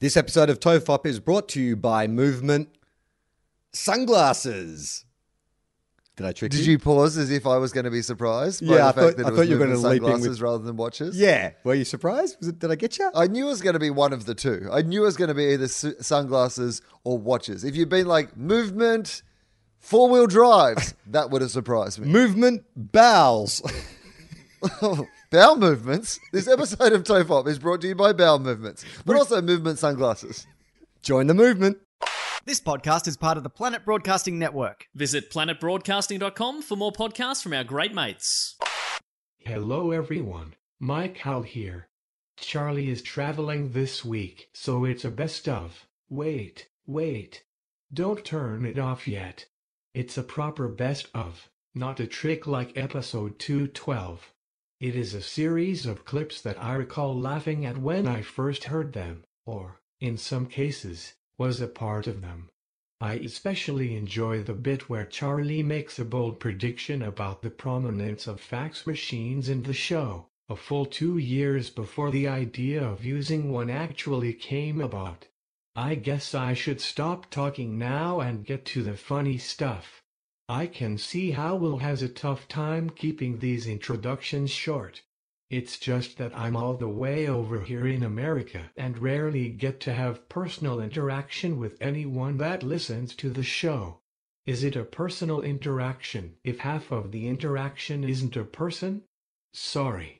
This episode of Tofop is brought to you by Movement Sunglasses. Did I trick you? Did you? you pause as if I was going to be surprised? by Yeah, I the fact thought- that I it was thought you were gonna leap in with- sunglasses rather than watches. Yeah. Were you surprised? Was it, did I get you? I knew it was going to be one of the two. I knew it was going to be either su- sunglasses or watches. If you'd been like movement, four wheel drives, that would have surprised me. Movement Bowels. bowel movements. This episode of Tofop is brought to you by Bowel Movements, but also Movement Sunglasses. Join the movement. This podcast is part of the Planet Broadcasting Network. Visit planetbroadcasting.com for more podcasts from our great mates. Hello everyone, Mike Hal here. Charlie is traveling this week, so it's a best of. Wait, wait. Don't turn it off yet. It's a proper best of, not a trick like episode 212. It is a series of clips that I recall laughing at when I first heard them, or, in some cases, was a part of them. I especially enjoy the bit where Charlie makes a bold prediction about the prominence of fax machines in the show, a full two years before the idea of using one actually came about. I guess I should stop talking now and get to the funny stuff. I can see how Will has a tough time keeping these introductions short. It's just that I'm all the way over here in America and rarely get to have personal interaction with anyone that listens to the show. Is it a personal interaction if half of the interaction isn't a person? Sorry,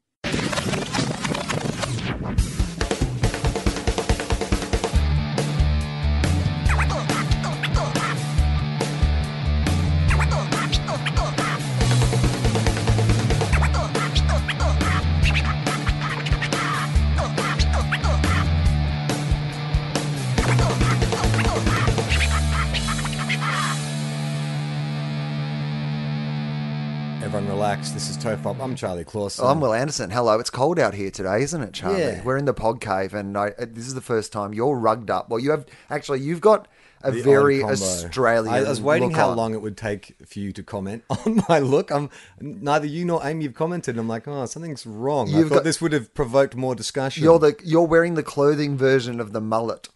This is Tofop. I'm Charlie Clausen. Oh, I'm Wil Anderson. Hello. It's cold out here today, isn't it, Charlie? Yeah. We're in the pod cave, and I, uh, this is the first time you're rugged up. Well, you have actually. You've got a The very. Australian. I was waiting look how on. long it would take for you to comment on my look. I'm neither you nor Amy have commented. I'm like, oh, something's wrong. I You've thought got- this would have provoked more discussion. You're the you're wearing the clothing version of the mullet.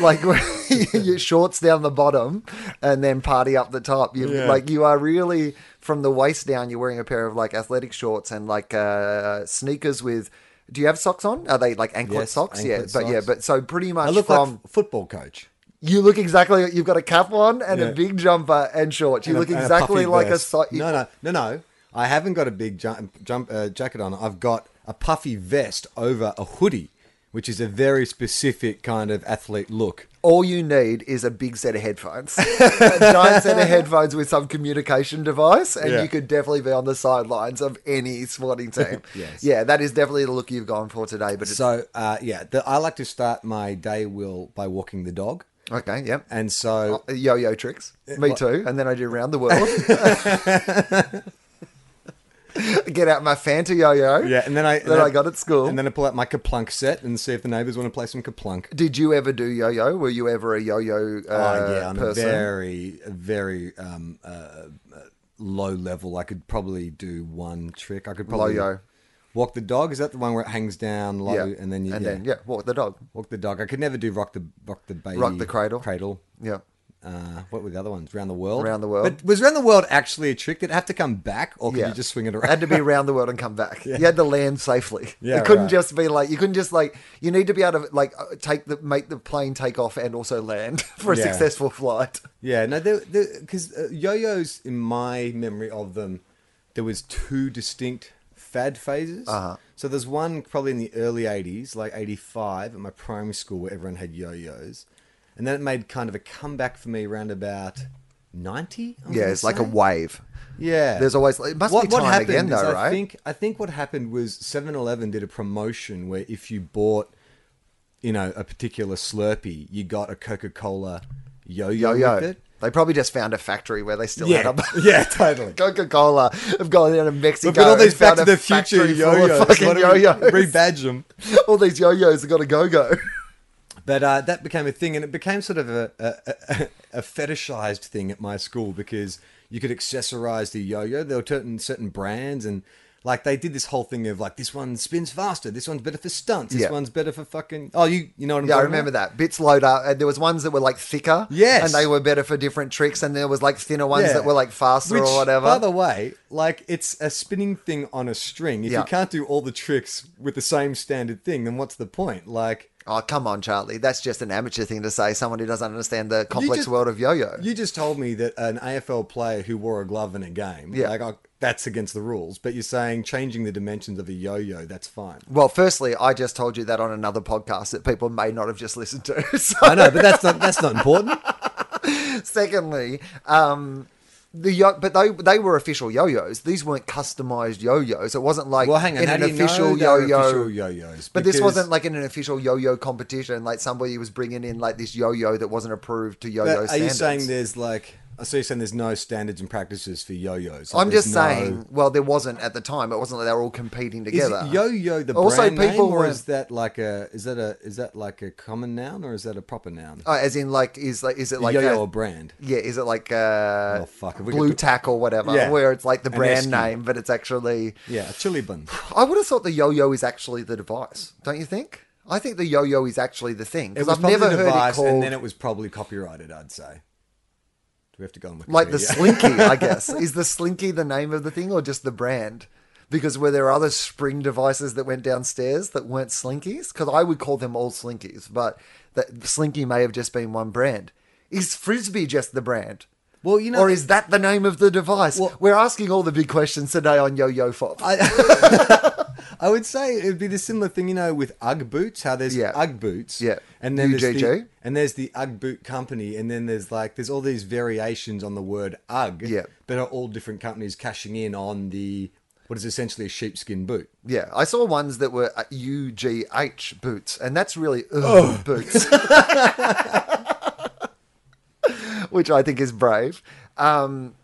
Like your shorts down the bottom and then party up the top. You Yeah. like you are really from the waist down. You're wearing a pair of like athletic shorts and like uh, sneakers with. Do you have socks on? Are they like anklet Yes, socks? yeah, anklet but yeah, but so pretty much I look from like a football coach. you look exactly. You've got a cap on and Yeah. a big jumper and shorts. You And look a exactly puffy like a. vest. So- no, no, no, no. I haven't got a big jump, jump uh, jacket on. I've got a puffy vest over a hoodie, which is a very specific kind of athlete look. All you need is a big set of headphones, a giant set of headphones with some communication device, and Yeah. you could definitely be on the sidelines of any sporting team. Yes. Yeah, that is definitely the look you've gone for today. But it's, So, uh, yeah, the, I like to start my day, Will, by walking the dog. okay, yep. And so, Yo-yo tricks, me what- too. And then I do around the world. Get out my Fanta yo-yo. yeah, and then I that then I got at school. and then I pull out my KerPlunk set and see if the neighbours want to play some KerPlunk. Did you ever do yo-yo? Were you ever a yo-yo uh, oh yeah, on person? a very, very um, uh, uh, low level. I could probably do one trick. I could probably Low-yo. walk the dog. Is that the one where it hangs down low yeah, and then you and yeah, then yeah, walk the dog. walk the dog? I could never do rock the rock the baby, Rock the cradle. cradle. Yeah. Uh, what were the other ones? Around the world. Around the world. But was around the world actually a trick? Did it have to come back, or could Yeah. you just swing it around? had to be around the world and come back. You had to land safely. Yeah, it couldn't right. just be like you couldn't just like you need to be able to like uh, take the make the plane take off and also land for a Yeah. successful flight. Yeah, no, because uh, yo-yos, in my memory of them, there was two distinct fad phases. Uh-huh. So there's one probably in the early '80s, like '85, at my primary school, where everyone had yo-yos, and then it made kind of a comeback for me around about '90. Yeah, it's like a wave. Yeah, There's always it must be time again is though, I think I think what happened was 7-Eleven did a promotion where if you bought you know, a particular Slurpee, you got a Coca Cola yo-yo, Yo-yo. with it. They probably just found a factory where they still had them. yeah, totally. Coca Cola have gone down to Mexico. Look at all these Back to the Future factory full of yo-yos. fucking Why don't we yo-yos. rebadge them. all these yo-yos have got a go-go. But uh, that became a thing, and it became sort of a, a, a, fetishized thing at my school because you could accessorize the yo-yo. There were certain certain brands, and like they did this whole thing of like this one spins faster, this one's better for stunts, this Yeah. one's better for fucking. Oh, you you know what I'm Yeah, I talking remember about? that. Bits load up. And there was ones that were like thicker. Yes. And they were better for different tricks. And there was like thinner ones Yeah. that were like faster Which, or whatever. By the way, like it's a spinning thing on a string. If Yeah. you can't do all the tricks with the same standard thing, then what's the point? Like oh, come on, Charlie. That's just an amateur thing to say. Someone who doesn't understand the complex just- world of yo-yo. You just told me that an AFL player who wore a glove in a game, Yeah. like, oh, that's against the rules. But you're saying changing the dimensions of a yo-yo, that's fine. well, firstly, I just told you that on another podcast that people may not have just listened to. So, I know, but that's not that's not important. secondly, um, the yo- but they they were official yo-yos. These weren't customized yo-yos. It wasn't like Well, hang on, in an official know they were yo-yo. official yo-yos? But this wasn't like in an official yo-yo competition. Like somebody was bringing in like this yo-yo that wasn't approved to yo-yo But are standards. you saying there's like? So you're saying there's no standards and practices for yo-yos? Like I'm just no- saying. Well, there wasn't at the time. It wasn't like they were all competing together. it yo-yo the Also, brand name, people or were- is that like a is that a is that like a common noun or is that a proper noun? Oh, as in, like, is like, is it like yo-yo a- a brand? Yeah, is it like uh, Oh, fuck, blue got tack or whatever, Yeah. where it's like the brand name, but it's actually. Yeah, a chili bun. I would have thought the yo-yo is actually the device. Don't you think? I think the yo-yo is actually the thing It because was I've probably never the heard it called and then it was probably copyrighted. I'd say. Do we have to go on like the Slinky. I guess is the Slinky the name of the thing or just the brand? Because were there other spring devices that went downstairs that weren't Slinkies? Because I would call them all Slinkies, but that Slinky may have just been one brand. Is Frisbee just the brand? Well, you know, or is that the name of the device? Well- We're asking all the big questions today on Yo Yo Fop. I would say it would be the similar thing, you know, with UGG boots. How there's Yeah. UGG boots, Yeah. and then there's UGG. the, and there's the UGG boot company, and then there's like there's all these variations on the word UGG, Yeah. that are all different companies cashing in on the what is essentially a sheepskin boot. yeah, I saw ones that were uh, UGH boots, and that's really ugh, boots. Which I think is brave. Um,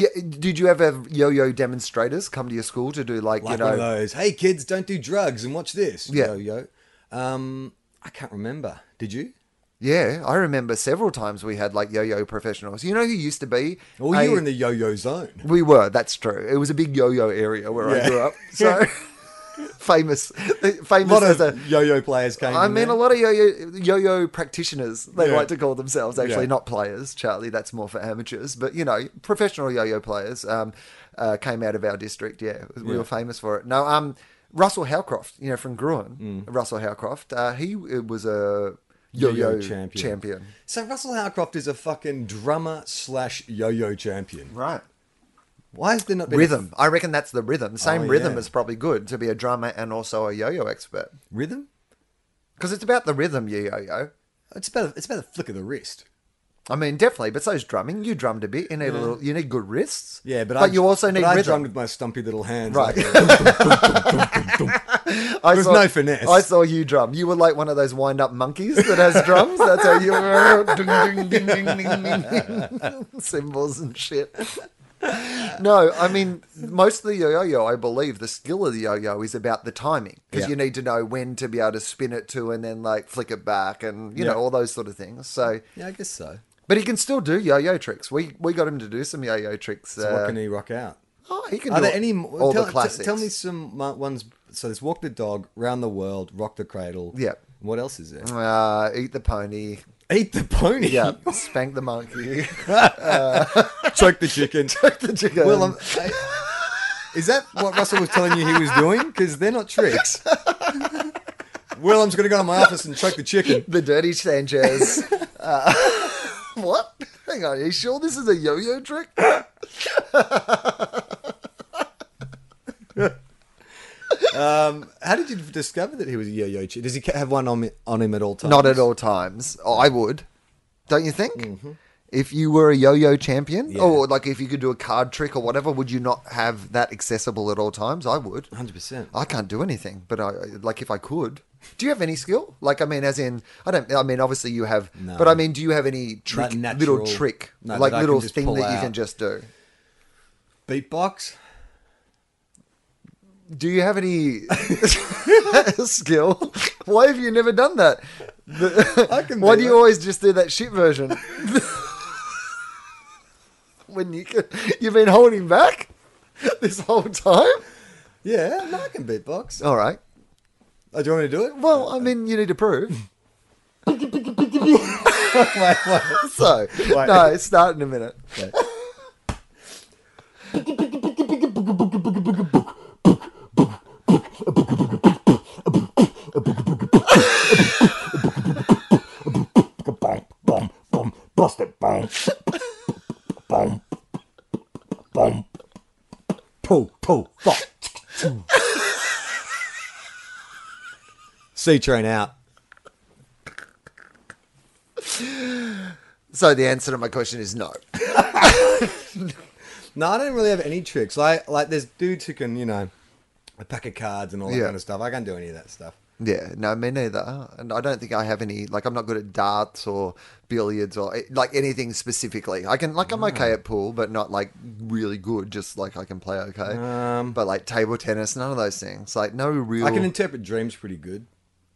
yeah, did you ever have yo-yo demonstrators come to your school to do like, Like you know one of those, hey kids, don't do drugs and watch this. Yeah. yo yo. Um, I can't remember. Did you? Yeah, I remember several times we had like yo-yo professionals. You know who used to be? Well, a- you were in the yo-yo zone. We were. That's true. It was a big yo-yo area where I grew up. So famous, A famous lot as a. yo-yo players came. I mean, there. a lot of yo-yo yo-yo practitioners. They Yeah. like to call themselves. Actually, Yeah. not players. Charlie, that's more for amateurs. But you know, professional yo-yo players um, uh, came out of our district. Yeah, we Yeah. were famous for it. No, um, Russell Howcroft, you know, from Gruen. Mm. Russell Howcroft. Uh, he uh, was a yo-yo, Yo-yo champion. champion. So Russell Howcroft is a fucking drummer slash yo-yo champion. Right. Why has there not been Rhythm. I reckon that's the rhythm. Same Oh, rhythm yeah. is probably good to be a drummer and also a yo-yo expert. rhythm? Because it's about the rhythm, you yo-yo. It's about it's about a flick of the wrist. I mean, definitely, but so's drumming. You drummed a bit. You need a little. You need good wrists. Yeah, but, but I, you also need I rhythm. drummed with my stumpy little hands. Right. like- I There's no finesse. I saw you drum. You were like one of those wind-up monkeys that has drums. That's how you were. Ding, ding, ding, ding, ding, ding. Cymbals and shit. No, I mean, most of the yo-yo, I believe, the skill of the yo-yo is about the timing because Yeah. you need to know when to be able to spin it to and then like flick it back and you Yeah. know all those sort of things. So, yeah, I guess so. but he can still do yo-yo tricks. We we got him to do some yo-yo tricks. So uh, what can he rock out? oh, he can Are do there any all tell, the classics? t- Tell me some uh, ones. So there's Walk the Dog, Round the World, Rock the Cradle. Yeah. What else is there? Uh, eat the pony. Eat the pony. Yeah, spank the monkey. Choke the chicken. Choke the chicken. Well, I'm, I, is that what Russell was telling you he was doing? Because they're not tricks. well, I'm just going to go to my office and choke the chicken. the dirty Sanchez. Uh, what? Hang on, are you sure this is a yo-yo trick? Um, how did you discover that he was a yo-yo chick? Does he have one on, on him at all times? Not at all times. Oh, I would. Don't you think? Mm-hmm. If you were a yo-yo champion, Yeah. or like if you could do a card trick or whatever, would you not have that accessible at all times? I would. 100%. I can't do anything, but I like if I could. Do you have any skill? Like I mean, as in, I don't. I mean, obviously you have, No. but I mean, do you have any trick, That little trick, No, like that I can little thing that you can just do? Beatbox? Do you have any skill? Why have you never done that? The- I can Why be do you always just do that shit version? when you can, you've been holding back this whole time. Yeah, no, I can beatbox. All right. Oh, do you want me to do it? Well, I mean, you need to prove. wait, wait. So, Wait. no, start in a minute. Boom, bust it, boom. Boom. Boom. Poo, poo, fuck. C train out. So the answer to my question is no. No, I don't really have any tricks. Like, like there's dudes who can, you know, a pack of cards and all that Yeah. kind of stuff. I can't do any of that stuff. Yeah, no, me neither. And I don't think I have any. Like, I'm not good at darts or billiards or eh, like anything specifically. I can, like, I'm okay at pool, but not like really good. Just like I can play okay. Um, but like table tennis, none of those things. Like, no real. I can interpret dreams pretty good.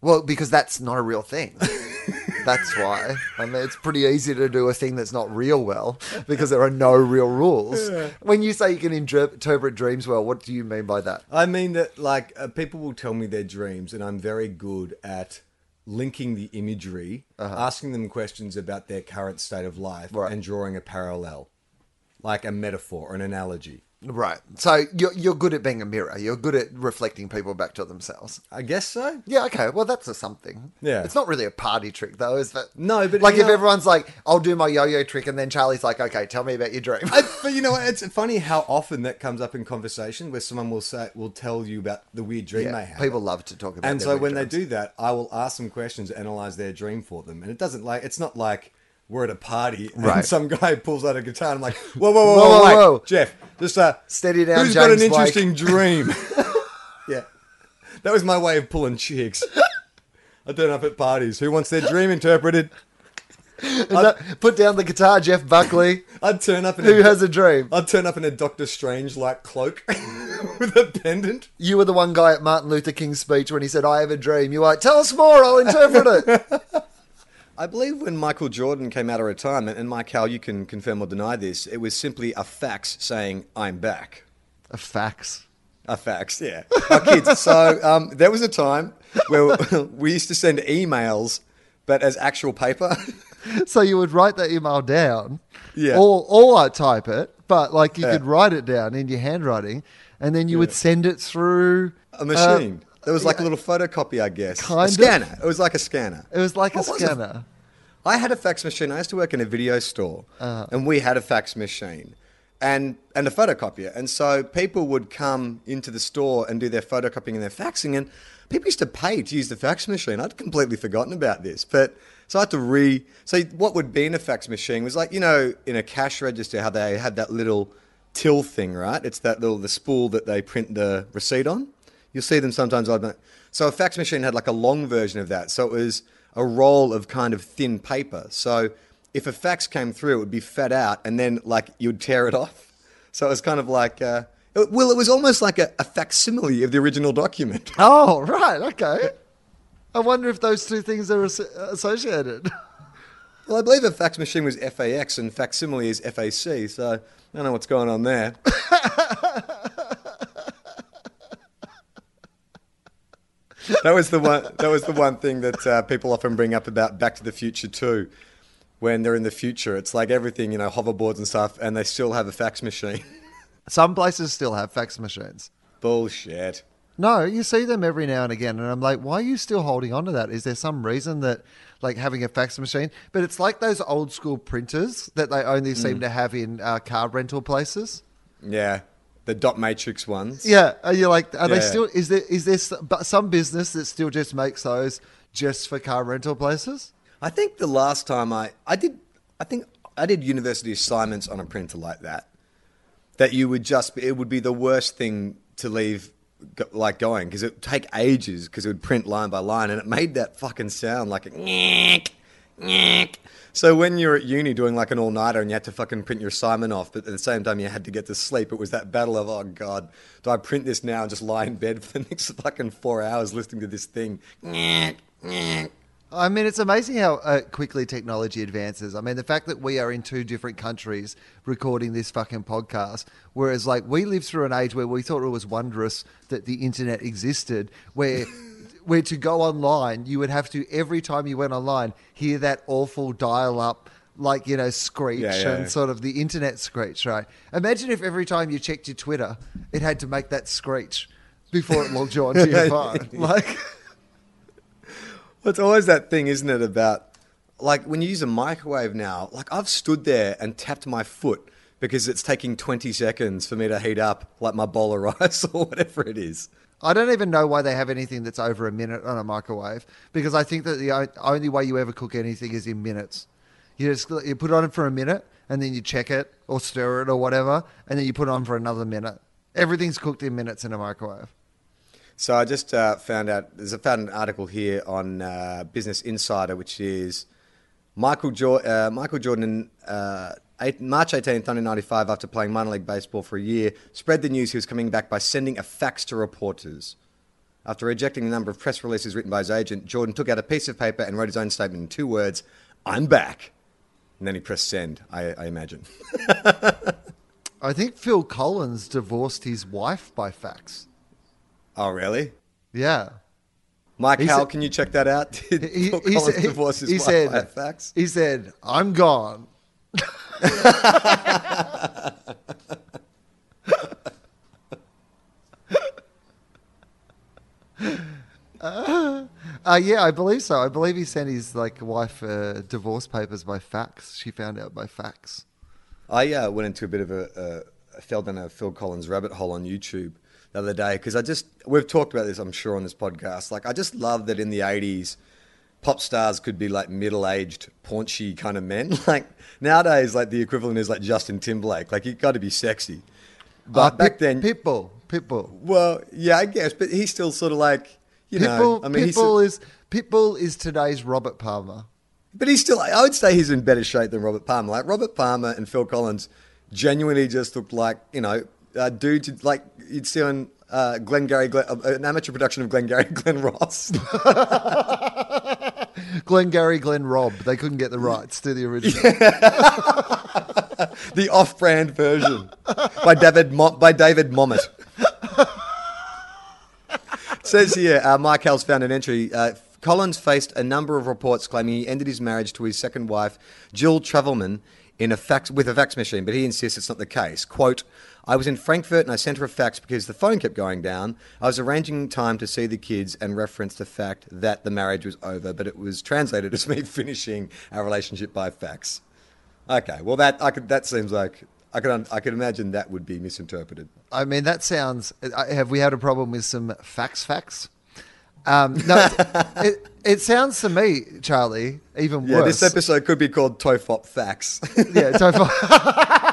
Well, because that's not a real thing. that's why. I mean, it's pretty easy to do a thing that's not real well because there are no real rules. When you say you can interpret dreams well, what do you mean by that? I mean that, like, uh, people will tell me their dreams, and I'm very good at linking the imagery, asking them questions about their current state of life, Right. and drawing a parallel, like a metaphor or an analogy. Right. So you're you're good at being a mirror. You're good at reflecting people back to themselves. I guess so. Yeah, okay. Well, that's a something. Yeah. It's not really a party trick, though, is that? No, but, like if know- everyone's like, "I'll do my yo-yo trick," and then Charlie's like, "Okay, tell me about your dream." I, but you know what? It's funny how often that comes up in conversation where someone will say, will tell you about the weird dream Yeah, they have. people love to talk about. and so when dreams. they do that, I will ask them questions, analyze their dream for them, and it doesn't like it's not like we're at a party and Right. some guy pulls out a guitar and I'm like, whoa, whoa, whoa, Whoa, whoa, whoa, whoa. Jeff, just uh, Steady down, Who's got an James Blake." interesting dream? yeah, that was my way of pulling chicks. I turn up at parties. Who wants their dream interpreted? That- put down the guitar, Jeff Buckley. I'd turn up in Who a, has a dream? I'd turn up in a Doctor Strange like cloak with a pendant. You were the one guy at Martin Luther King's speech when he said, "I have a dream." You were like, "Tell us more. I'll interpret it." I believe when Michael Jordan came out of retirement, and Mike Howell, you can confirm or deny this, it was simply a fax saying, I'm back. a fax. A fax, yeah. Our kids. So um, there was a time where we used to send emails, but as actual paper. So you would write that email down, Yeah. or or I type it, but like you Yeah. could write it down in your handwriting, and then you would send it through A machine. uh, there was like yeah, a little photocopy, I guess. Kind a of. scanner. It was like a scanner. It was like a What it? scanner. I had a fax machine. I used to work in a video store, Uh-huh. and we had a fax machine and and a photocopier. And so people would come into the store and do their photocopying and their faxing, and people used to pay to use the fax machine. I'd completely forgotten about this, but so I had to re. So what would be in a fax machine was like you know in a cash register how they had that little till thing, right? It's that little the spool that they print the receipt on. You'll see them sometimes. I don't. So a fax machine had like a long version of that. So it was a roll of kind of thin paper. So if a fax came through, it would be fed out, and then like you'd tear it off. So it was kind of like, uh, it- well, it was almost like a, a facsimile of the original document. Oh, right. Okay. I wonder if those two things are as- associated. Well, I believe a fax machine was FAX and facsimile is FAC. So I don't know what's going on there. that was the one. That was the one thing that uh, people often bring up about Back to the Future too. When they're in the future, it's like everything, you know, hoverboards and stuff, and they still have a fax machine. Some places still have fax machines. Bullshit. No, you see them every now and again, and I'm like, why are you still holding on to that? Is there some reason that, like, having a fax machine? But it's like those old school printers that they only seem to have in uh, car rental places. Yeah, the dot matrix ones. Yeah, are you like, are they still? Is there is there but some business that still just makes those just for car rental places? I think the last time I I did I think I did university assignments on a printer like that. That you would just, it would be the worst thing to leave like going because it would take ages because it would print line by line and it made that fucking sound like a. So when you're at uni doing like an all nighter and you had to fucking print your assignment off, but at the same time you had to get to sleep, it was that battle of oh god, do I print this now and just lie in bed for the next fucking four hours listening to this thing? Nyek, nyek. I mean, it's amazing how uh, quickly technology advances. I mean, the fact that we are in two different countries recording this fucking podcast, whereas like we lived through an age where we thought it was wondrous that the internet existed, where where to go online, you would have to every time you went online hear that awful dial-up. Like you know, screech Yeah, yeah, and yeah. sort of the internet screech, right? Imagine if every time you checked your Twitter, it had to make that screech before it logged you onto your phone. Like, Well, it's always that thing, isn't it? About like when you use a microwave now. Like I've stood there and tapped my foot because it's taking twenty seconds for me to heat up like my bowl of rice or whatever it is. I don't even know why they have anything that's over a minute on a microwave because I think that the only way you ever cook anything is in minutes. You just you put it on for a minute and then you check it or stir it or whatever, and then you put it on for another minute. Everything's cooked in minutes in a microwave. So I just uh, found out there's a found an article here on uh, Business Insider, which is Michael Jor- uh, Michael Jordan. Uh, eight, March 18th, 1995, after playing minor league baseball for a year, spread the news he was coming back by sending a fax to reporters. After rejecting a number of press releases written by his agent, Jordan took out a piece of paper and wrote his own statement in two words I'm back. And then he pressed send, I, I imagine. I think Phil Collins divorced his wife by fax. oh, really? Yeah. Mike He Howell, said- can you check that out? Did He, Phil Collins divorce his he wife said, by fax? he said, I'm gone. Uh, uh, yeah, I believe so. I believe he sent his like wife uh, divorce papers by fax. She found out by fax. I uh, went into a bit of a, a, fell down a Phil Collins rabbit hole on YouTube the other day because I just we've talked about this I'm sure on this podcast. Like I just love that in the '80s, pop stars could be like middle-aged, paunchy kind of men. Like nowadays, like the equivalent is like Justin Timberlake. Like you got to be sexy. But Uh, back then, Pitbull, Pitbull, well, yeah, I guess, but he's still sort of like you know. Pitbull. I mean, he's is Pitbull is today's Robert Palmer. But he's still, I would say he's in better shape than Robert Palmer. Like Robert Palmer and Phil Collins genuinely just looked like, you know, uh, dudes like you'd see on uh, Glengarry, Glen, uh, an amateur production of Glengarry Glen Ross. Glengarry Glen Robb. They couldn't get the rights to the original. the off-brand version by David Mo- by David Mamet. It says here, uh, Mike Hell's found an entry. Uh, Collins faced a number of reports claiming he ended his marriage to his second wife, Jill Tavelman, in a fax with a fax machine, but he insists it's not the case. Quote, I was in Frankfurt and I sent her a fax because the phone kept going down. I was arranging time to see the kids and referenced the fact that the marriage was over, but it was translated as me finishing our relationship by fax. Okay, well that I could that seems like I could I could imagine that would be misinterpreted. I mean, that sounds. uh, Have we had a problem with some fax facts? Um, no, it, it sounds to me, Charlie, even Yeah, worse. this episode could be called Tofop Facts. yeah, far.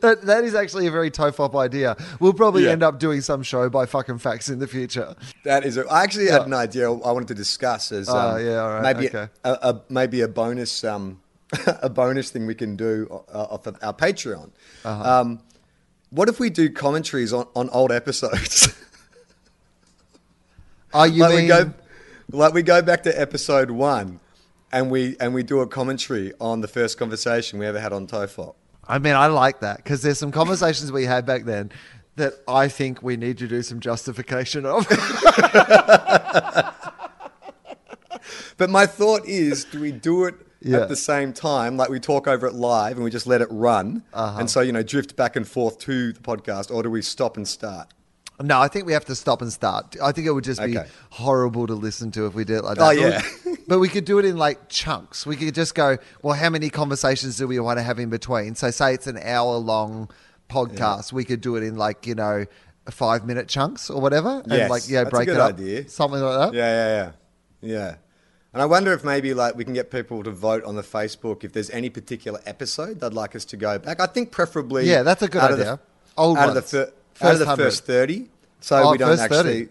that that is actually a very tofop idea. We'll probably Yeah. end up doing some show by fucking facts in the future. that is. A, I actually had an idea I wanted to discuss as um, Oh, yeah, all right, maybe okay. a, a maybe a bonus um a bonus thing we can do uh, off of our Patreon. Uh-huh. Um, what if we do commentaries on, on old episodes? Are you like mean? we go like we go back to episode one and we and we do a commentary on the first conversation we ever had on Tofop. I mean, I like that because there's some conversations we had back then that I think we need to do some justification of. But my thought is, do we do it Yeah. at the same time, like we talk over it live and we just let it run, Uh-huh. and so you know drift back and forth to the podcast, or do we stop and start? no, I think we have to stop and start. I think it would just be Okay. horrible to listen to if we did it like that. Oh, yeah. But we could do it in like chunks. We could just go, well, how many conversations do we want to have in between? So, say it's an hour long podcast, we could do it in like, you know, five minute chunks or whatever. And like, yeah, break it up. idea. Something like that. Yeah, yeah, yeah, yeah. And I wonder if maybe like we can get people to vote on the Facebook if there's any particular episode they'd like us to go back. I think preferably Yeah, that's a good out of idea. The, Old out of the ones. fir- out of the 100. first thirty, so Oh, we don't actually. 30.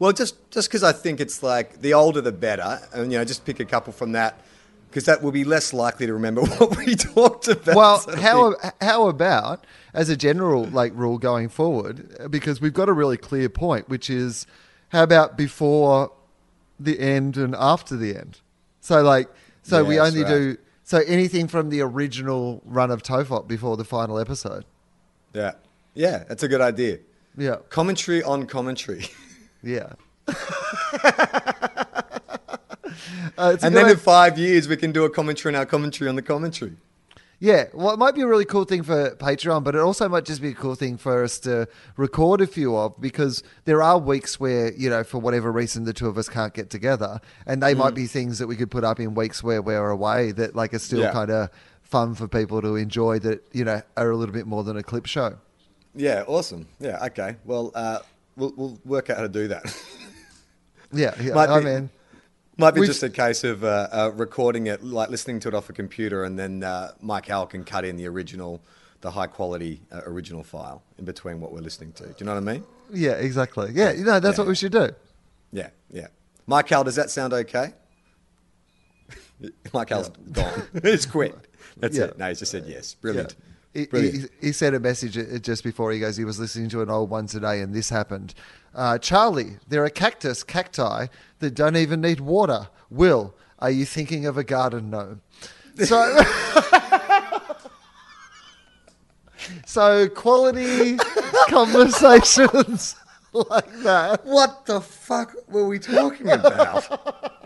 Well, just just because I think it's like the older the better, and you know, just pick a couple from that because that will be less likely to remember what we talked about. Well, how how about as a general like rule going forward? Because we've got a really clear point, which is how about before the end and after the end? So like, so Yeah, we only right. do so anything from the original run of Tofop before the final episode. Yeah, yeah, that's a good idea. Yeah, Commentary on commentary. yeah. Uh, and then in five years, we can do a commentary on our commentary on the commentary. Yeah, well, it might be a really cool thing for Patreon, but it also might just be a cool thing for us to record a few of because there are weeks where, you know, for whatever reason, the two of us can't get together. And they Mm. might be things that we could put up in weeks where we're away that, like, are still Yeah. kind of fun for people to enjoy that, you know, are a little bit more than a clip show. Yeah, awesome. Yeah, okay. Well, uh, we'll, we'll work out how to do that. Yeah, yeah. Might I be- mean, Might be just a case of uh, uh, recording it, like listening to it off a computer, and then uh, Mike Howell can cut in the original, the high quality uh, original file in between what we're listening to. Do you know what I mean? yeah, exactly. Yeah, you know, that's Yeah. what we should do. Yeah, yeah. Mike Howell, does that sound okay? Mike Howell's gone. it's quit. That's Yeah. it. No, he's just said yes. Brilliant. He, he, he sent a message uh, just before he goes, he was listening to an old one today and this happened. Uh, Charlie, there are cactus, cacti that don't even need water. Will, are you thinking of a garden gnome? So, so quality conversations like that. What the fuck were we talking about?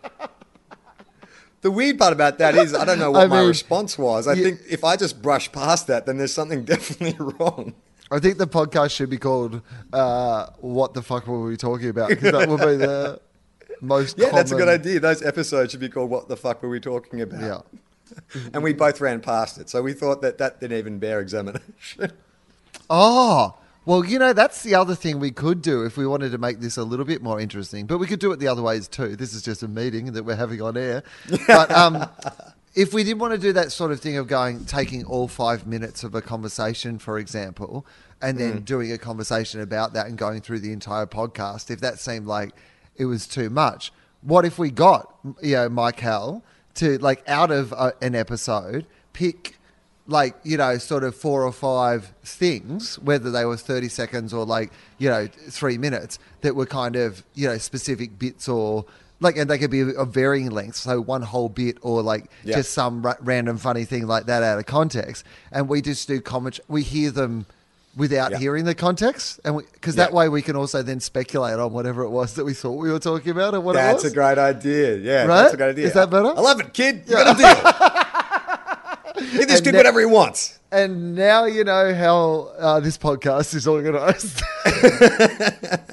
The weird part about that is I don't know what I my response was. I you- think if I just brush past that, then there's something definitely wrong. I think the podcast should be called uh, "What the fuck were we talking about?" Because that will be the most. Yeah, that's a good idea. Those episodes should be called "What the fuck were we talking about?" Yeah. and we both ran past it, so we thought that that didn't even bear examination. Oh, well, you know, that's the other thing we could do if we wanted to make this a little bit more interesting. But we could do it the other ways too. This is just a meeting that we're having on air. But um, if we did want to do that sort of thing of going, taking all five minutes of a conversation, for example, and then doing a conversation about that and going through the entire podcast, if that seemed like it was too much, what if we got, you know, Mike Hell to, like, out of uh an episode, pick like you know sort of four or five things whether they were 30 seconds or like you know three minutes that were kind of you know specific bits or like and they could be of varying lengths so one whole bit or like Yeah. just some ra- random funny thing like that out of context and we just do comment we hear them without Yeah. hearing the context and because Yeah. that way we can also then speculate on whatever it was that we thought we were talking about or what That's it was a great idea. Yeah, Right? that's a great idea. Is that better? I love it, kid. You got a deal. Give this And kid ne- whatever he wants. and now you know how uh, this podcast is organized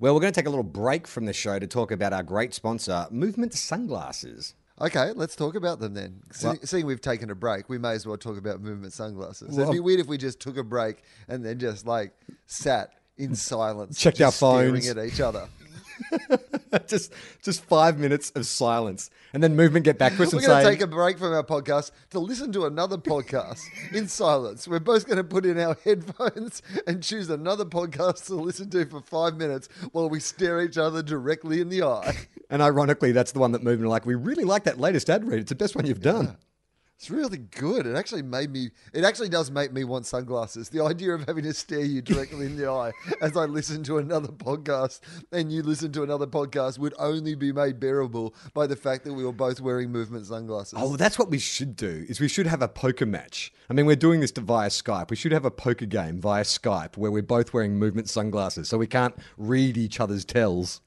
Well, we're going to take a little break from the show to talk about our great sponsor, Movement Sunglasses. Okay, let's talk about them then. Se- Well- Seeing we've taken a break, we may as well talk about movement sunglasses. It'd be weird if we just took a break and then just like sat in silence, Checked just our staring phones. at each other. just just five minutes of silence, and then Movement get back to us We're and going to say, take a break from our podcast to listen to another podcast in silence. We're both going to put in our headphones and choose another podcast to listen to for five minutes while we stare each other directly in the eye. and ironically, that's the one that Movement are like, we really like that latest ad read. It's the best one you've done. It's really good. It actually made me. It actually does make me want sunglasses. The idea of having to stare you directly in the eye as I listen to another podcast and you listen to another podcast would only be made bearable by the fact that we were both wearing movement sunglasses. Oh, that's what we should do. Is we should have a poker match. I mean, we're doing this via Skype. We should have a poker game via Skype where we're both wearing movement sunglasses, so we can't read each other's tells.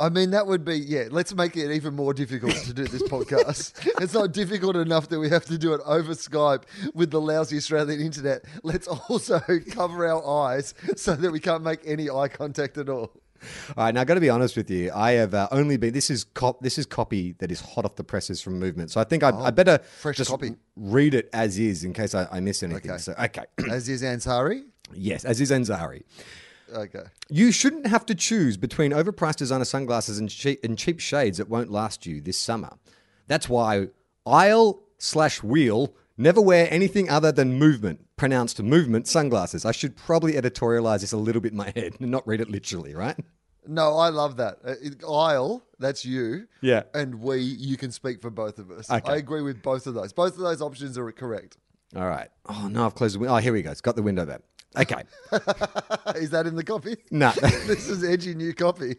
I mean, that would be yeah. Let's make it even more difficult to do this podcast. it's not difficult enough that we have to do it over Skype with the lousy Australian internet. Let's also cover our eyes so that we can't make any eye contact at all. All right, now I got to be honest with you. I have uh, only been. This is cop. This is copy that is hot off the presses from Movement. So I think I, I better Oh, fresh just copy. read it as is in case I, I miss anything. Okay. So okay, As is Ansari. yes, as is Ansari. Okay. You shouldn't have to choose between overpriced designer sunglasses and cheap, and cheap shades that won't last you this summer. That's why aisle slash wheel never wear anything other than movement, pronounced movement sunglasses. I should probably editorialize this a little bit in my head and not read it literally, right? No, I love that. Uh, Isle, that's you. Yeah. And we, you can speak for both of us. Okay. I agree with both of those. Both of those options are correct. All right. Oh, no, I've closed the window. Oh, here we go. It's got the window back. Okay. Is that in the copy? No. this is edgy new copy.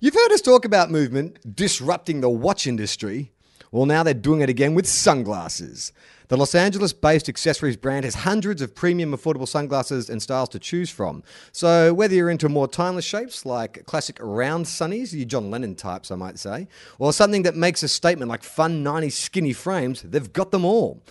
You've heard us talk about movement disrupting the watch industry. Well, now they're doing it again with sunglasses. The Los Angeles based accessories brand has hundreds of premium affordable sunglasses and styles to choose from. So, whether you're into more timeless shapes like classic round sunnies, you John Lennon types, I might say, or something that makes a statement like fun 90s skinny frames, they've got them all.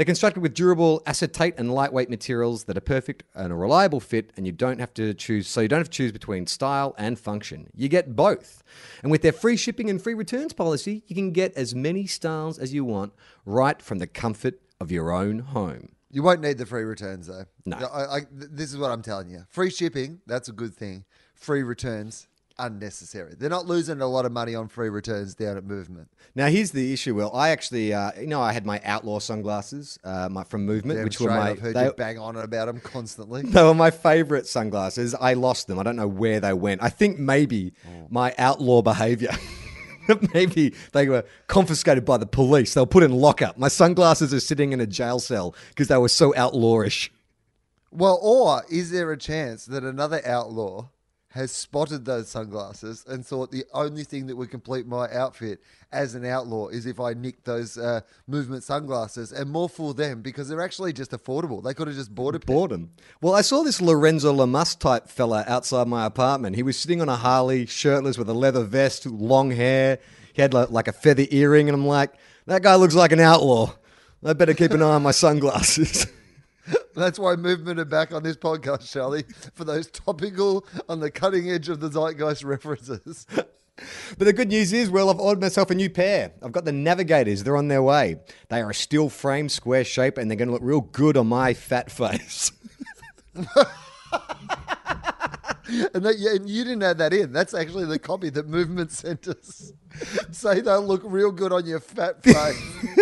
They're constructed with durable acetate and lightweight materials that are perfect and a reliable fit, and you don't have to choose. So you don't have to choose between style and function. You get both. And with their free shipping and free returns policy, you can get as many styles as you want right from the comfort of your own home. You won't need the free returns though. No. I, I, this is what I'm telling you. Free shipping, that's a good thing. Free returns, unnecessary. They're not losing a lot of money on free returns down at Movement. Now here's the issue. Well, I actually, uh, you know, I had my outlaw sunglasses uh, my, from Movement, Damn which straight, were my I've heard they- you bang on about them constantly. They were my favorite sunglasses. I lost them. I don't know where they went. I think maybe my outlaw behavior. maybe they were confiscated by the police. They were put in lockup. My sunglasses are sitting in a jail cell because they were so outlawish. Well, or is there a chance that another outlaw has spotted those sunglasses and thought the only thing that would complete my outfit as an outlaw is if I nicked those uh, movement sunglasses and more for them because they're actually just affordable. They could have just bought a pair. Boredom. Well, I saw this Lorenzo Lamas type fella outside my apartment. He was sitting on a Harley, shirtless with a leather vest, long hair. He had like a feather earring, and I'm like, that guy looks like an outlaw. I better keep an eye on my sunglasses. That's why movement are back on this podcast, Charlie, for those topical, on the cutting edge of the zeitgeist references. But the good news is, well, I've ordered myself a new pair. I've got the Navigators. They're on their way. They are a steel frame, square shape, and they're going to look real good on my fat face. And, that, yeah, and you didn't add that in. That's actually the copy that Movement sent us. Say they'll look real good on your fat face.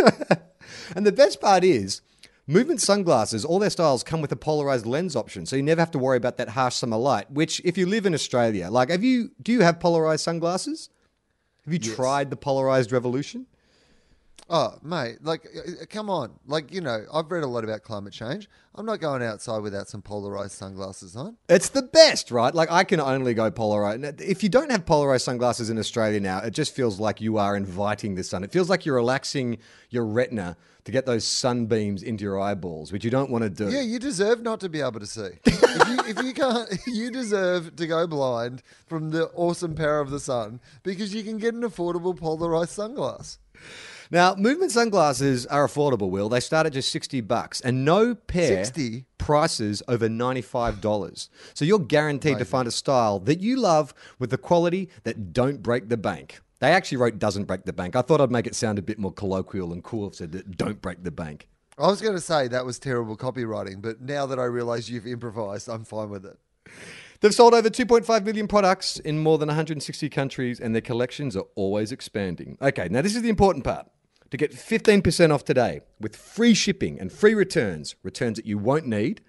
and the best part is, Movement sunglasses, all their styles come with a polarized lens option, so you never have to worry about that harsh summer light. Which, if you live in Australia, like, have you? Do you have polarized sunglasses? Have you tried the polarized revolution? Oh, mate, like, uh, come on. Like, you know, I've read a lot about climate change. I'm not going outside without some polarized sunglasses on. It's the best, right? Like I can only go polarized. If you don't have polarized sunglasses in Australia now, it just feels like you are inviting the sun. It feels like you're relaxing your retina to get those sunbeams into your eyeballs, which you don't want to do. Yeah, you deserve not to be able to see. if, you, if you can't, you deserve to go blind from the awesome power of the sun because you can get an affordable polarized sunglass. Now, movement sunglasses are affordable, Will. They start at just 60 bucks and no pair 60? prices over $95. So you're guaranteed to find a style that you love with the quality that don't break the bank. They actually wrote doesn't break the bank. I thought I'd make it sound a bit more colloquial and cool if said that don't break the bank. I was going to say that was terrible copywriting, but now that I realize you've improvised, I'm fine with it. They've sold over 2.5 million products in more than 160 countries, and their collections are always expanding. Okay, now this is the important part. To get 15% off today with free shipping and free returns, returns that you won't need,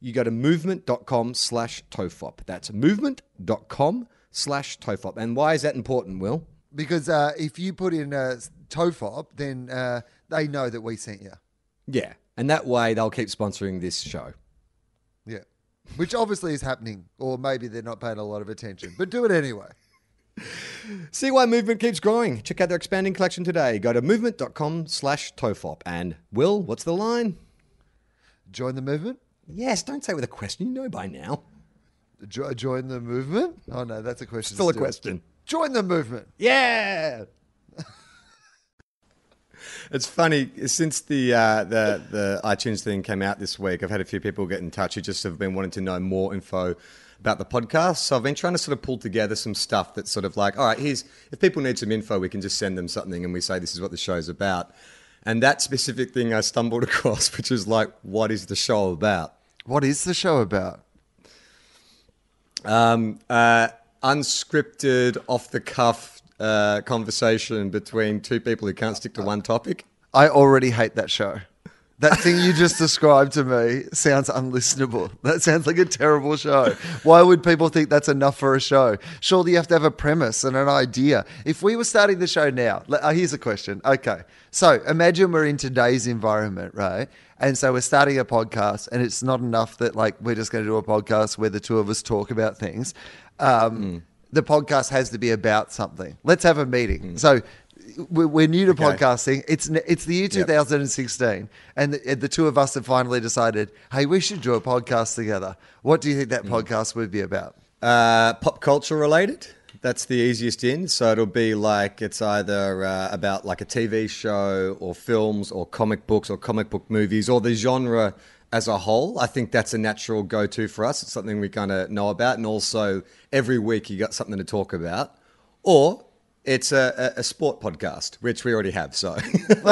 you go to movement.com slash tofop. That's movement.com slash tofop. And why is that important, Will? Because uh, if you put in uh, tofop, then uh, they know that we sent you. Yeah, and that way they'll keep sponsoring this show. Yeah. Which obviously is happening, or maybe they're not paying a lot of attention, but do it anyway. See why Movement keeps growing. Check out their expanding collection today. Go to movement.com slash tofop. And Will, what's the line? Join the movement? Yes, don't say it with a question. You know by now. Jo- join the movement? Oh, no, that's a question. Still a question. Join the movement. Yeah. it's funny since the uh, the the iTunes thing came out this week. I've had a few people get in touch who just have been wanting to know more info about the podcast. So I've been trying to sort of pull together some stuff that's sort of like, all right, here's if people need some info, we can just send them something and we say this is what the show's about. And that specific thing I stumbled across, which is like, what is the show about? What is the show about? Um, uh, unscripted, off the cuff uh, conversation between two people who can't stick to one topic. I already hate that show. That thing you just described to me sounds unlistenable. That sounds like a terrible show. Why would people think that's enough for a show? Surely you have to have a premise and an idea. If we were starting the show now, uh, here's a question. Okay. So imagine we're in today's environment, right? And so we're starting a podcast, and it's not enough that like we're just going to do a podcast where the two of us talk about things. Um, The podcast has to be about something. Let's have a meeting. So we're, we're new to Okay. podcasting. It's it's the year 2016, and the, and the two of us have finally decided, hey, we should do a podcast together. What do you think that podcast would be about? Uh, pop culture related. That's the easiest in. So it'll be like it's either uh, about like a TV show or films or comic books or comic book movies or the genre as a whole. I think that's a natural go to for us. It's something we kind of know about. And also every week you got something to talk about. Or it's a, a, a sport podcast, which we already have. So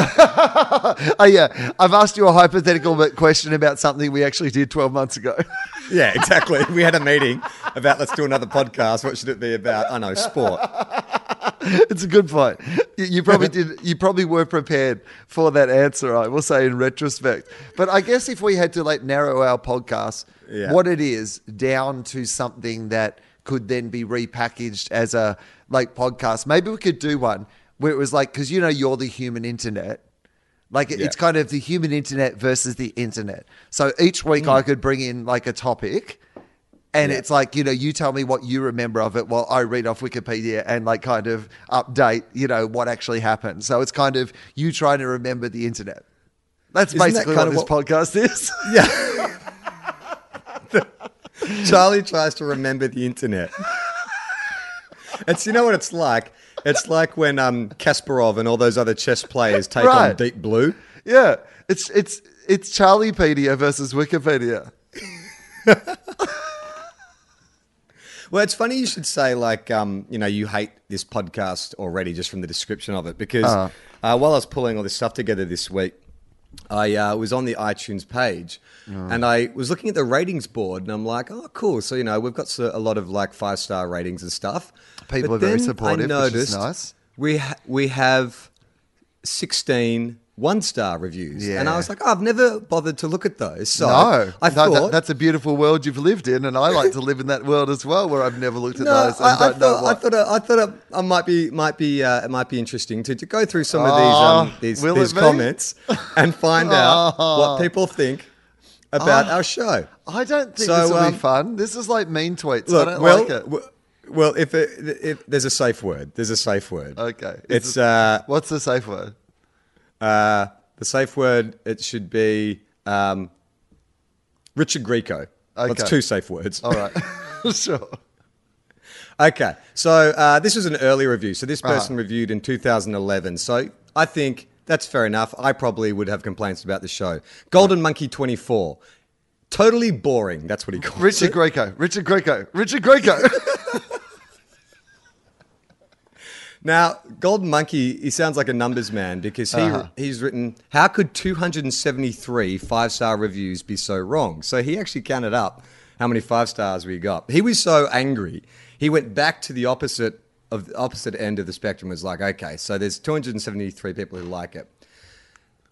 Oh yeah, I've asked you a hypothetical question about something we actually did 12 months ago. yeah, exactly. We had a meeting about let's do another podcast. What should it be about? I know, sport. it's a good point. You, you probably did. You probably were prepared for that answer. I will say in retrospect. But I guess if we had to like narrow our podcast, Yeah. what it is down to something that could then be repackaged as a like podcast. Maybe we could do one where it was like because you know you're the human internet. Like Yeah. it's kind of the human internet versus the internet. So each week I mm. could bring in like a topic. And Yeah. it's like, you know, you tell me what you remember of it while I read off Wikipedia and like kind of update, you know, what actually happened. So it's kind of you trying to remember the internet. That's Isn't that basically kind what of this what- podcast is. Yeah. Charlie tries to remember the internet. It's you know what it's like. It's like when um, Kasparov and all those other chess players take on Deep Blue. yeah. It's it's it's Charliepedia versus Wikipedia. Well, it's funny you should say like um, you know you hate this podcast already just from the description of it because uh while I was pulling all this stuff together this week, I uh, was on the iTunes page and I was looking at the ratings board and I'm like, oh, cool. So you know we've got a lot of like five star ratings and stuff. People But are very I supportive, which is noticed nice. We ha- we have 16 one star reviews, and I was like, oh, I've never bothered to look at those. So no, I no, thought that- that's a beautiful world you've lived in, and I like to live in that world as well, where I've never looked at No, those and I, I thought, I thought, I thought it, I might be, might be, uh, it might be interesting to, to go through some of Oh, these, um, these, these comments and find out Oh. what people think about our show. I don't think So, this will um, be fun. This is like mean tweets. I don't well, like it. w- well, if, it, if there's a safe word, there's a safe word. Okay. It's it- uh, What's the safe word? Uh, the safe word. It should be um, Richard Grieco. That's two safe words. All right. sure. Okay, so uh, this was an early review. So this Uh-huh. person reviewed in 2011. So I think that's fair enough. I probably would have complaints about the show. Golden Monkey 24. Totally boring. That's what he calls it. Richard it. Grieco. Richard Grieco. Richard Grieco. Now, Golden Monkey, he sounds like a numbers man because he Uh-huh. he's written, "How could 273 five star reviews be so wrong?" So he actually counted up how many five stars we got. He was so angry, he went back to the opposite of the opposite end of the spectrum. Was like, okay, so there's 273 people who like it.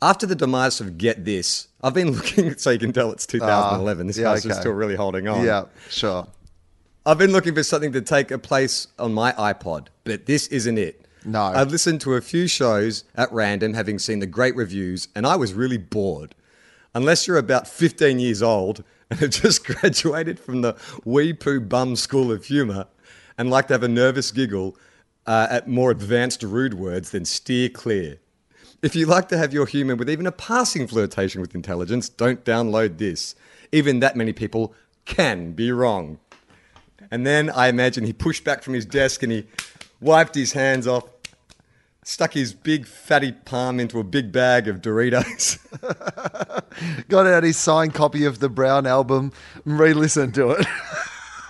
After the demise of Get This, I've been looking, so you can tell it's 2011. this yeah, guy's okay. still really holding on. yeah, sure. I've been looking for something to take a place on my iPod, but this isn't it. No. I've listened to a few shows at random, having seen the great reviews, and I was really bored. Unless you're about 15 years old and have just graduated from the wee poo bum school of humour and like to have a nervous giggle uh, at more advanced rude words, then steer clear. If you like to have your humour with even a passing flirtation with intelligence, don't download this. Even that many people can be wrong. And then I imagine he pushed back from his desk and he wiped his hands off, stuck his big fatty palm into a big bag of Doritos. Got out his signed copy of the Brown album and re listened to it.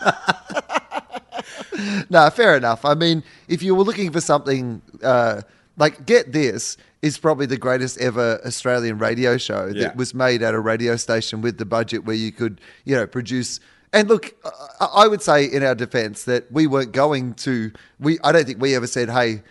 no, fair enough. I mean, if you were looking for something uh, like Get This is probably the greatest ever Australian radio show Yeah. that was made at a radio station with the budget where you could, you know, produce And look, I- would say in our defense that we weren't going to. We I don't think we ever said, "Hey,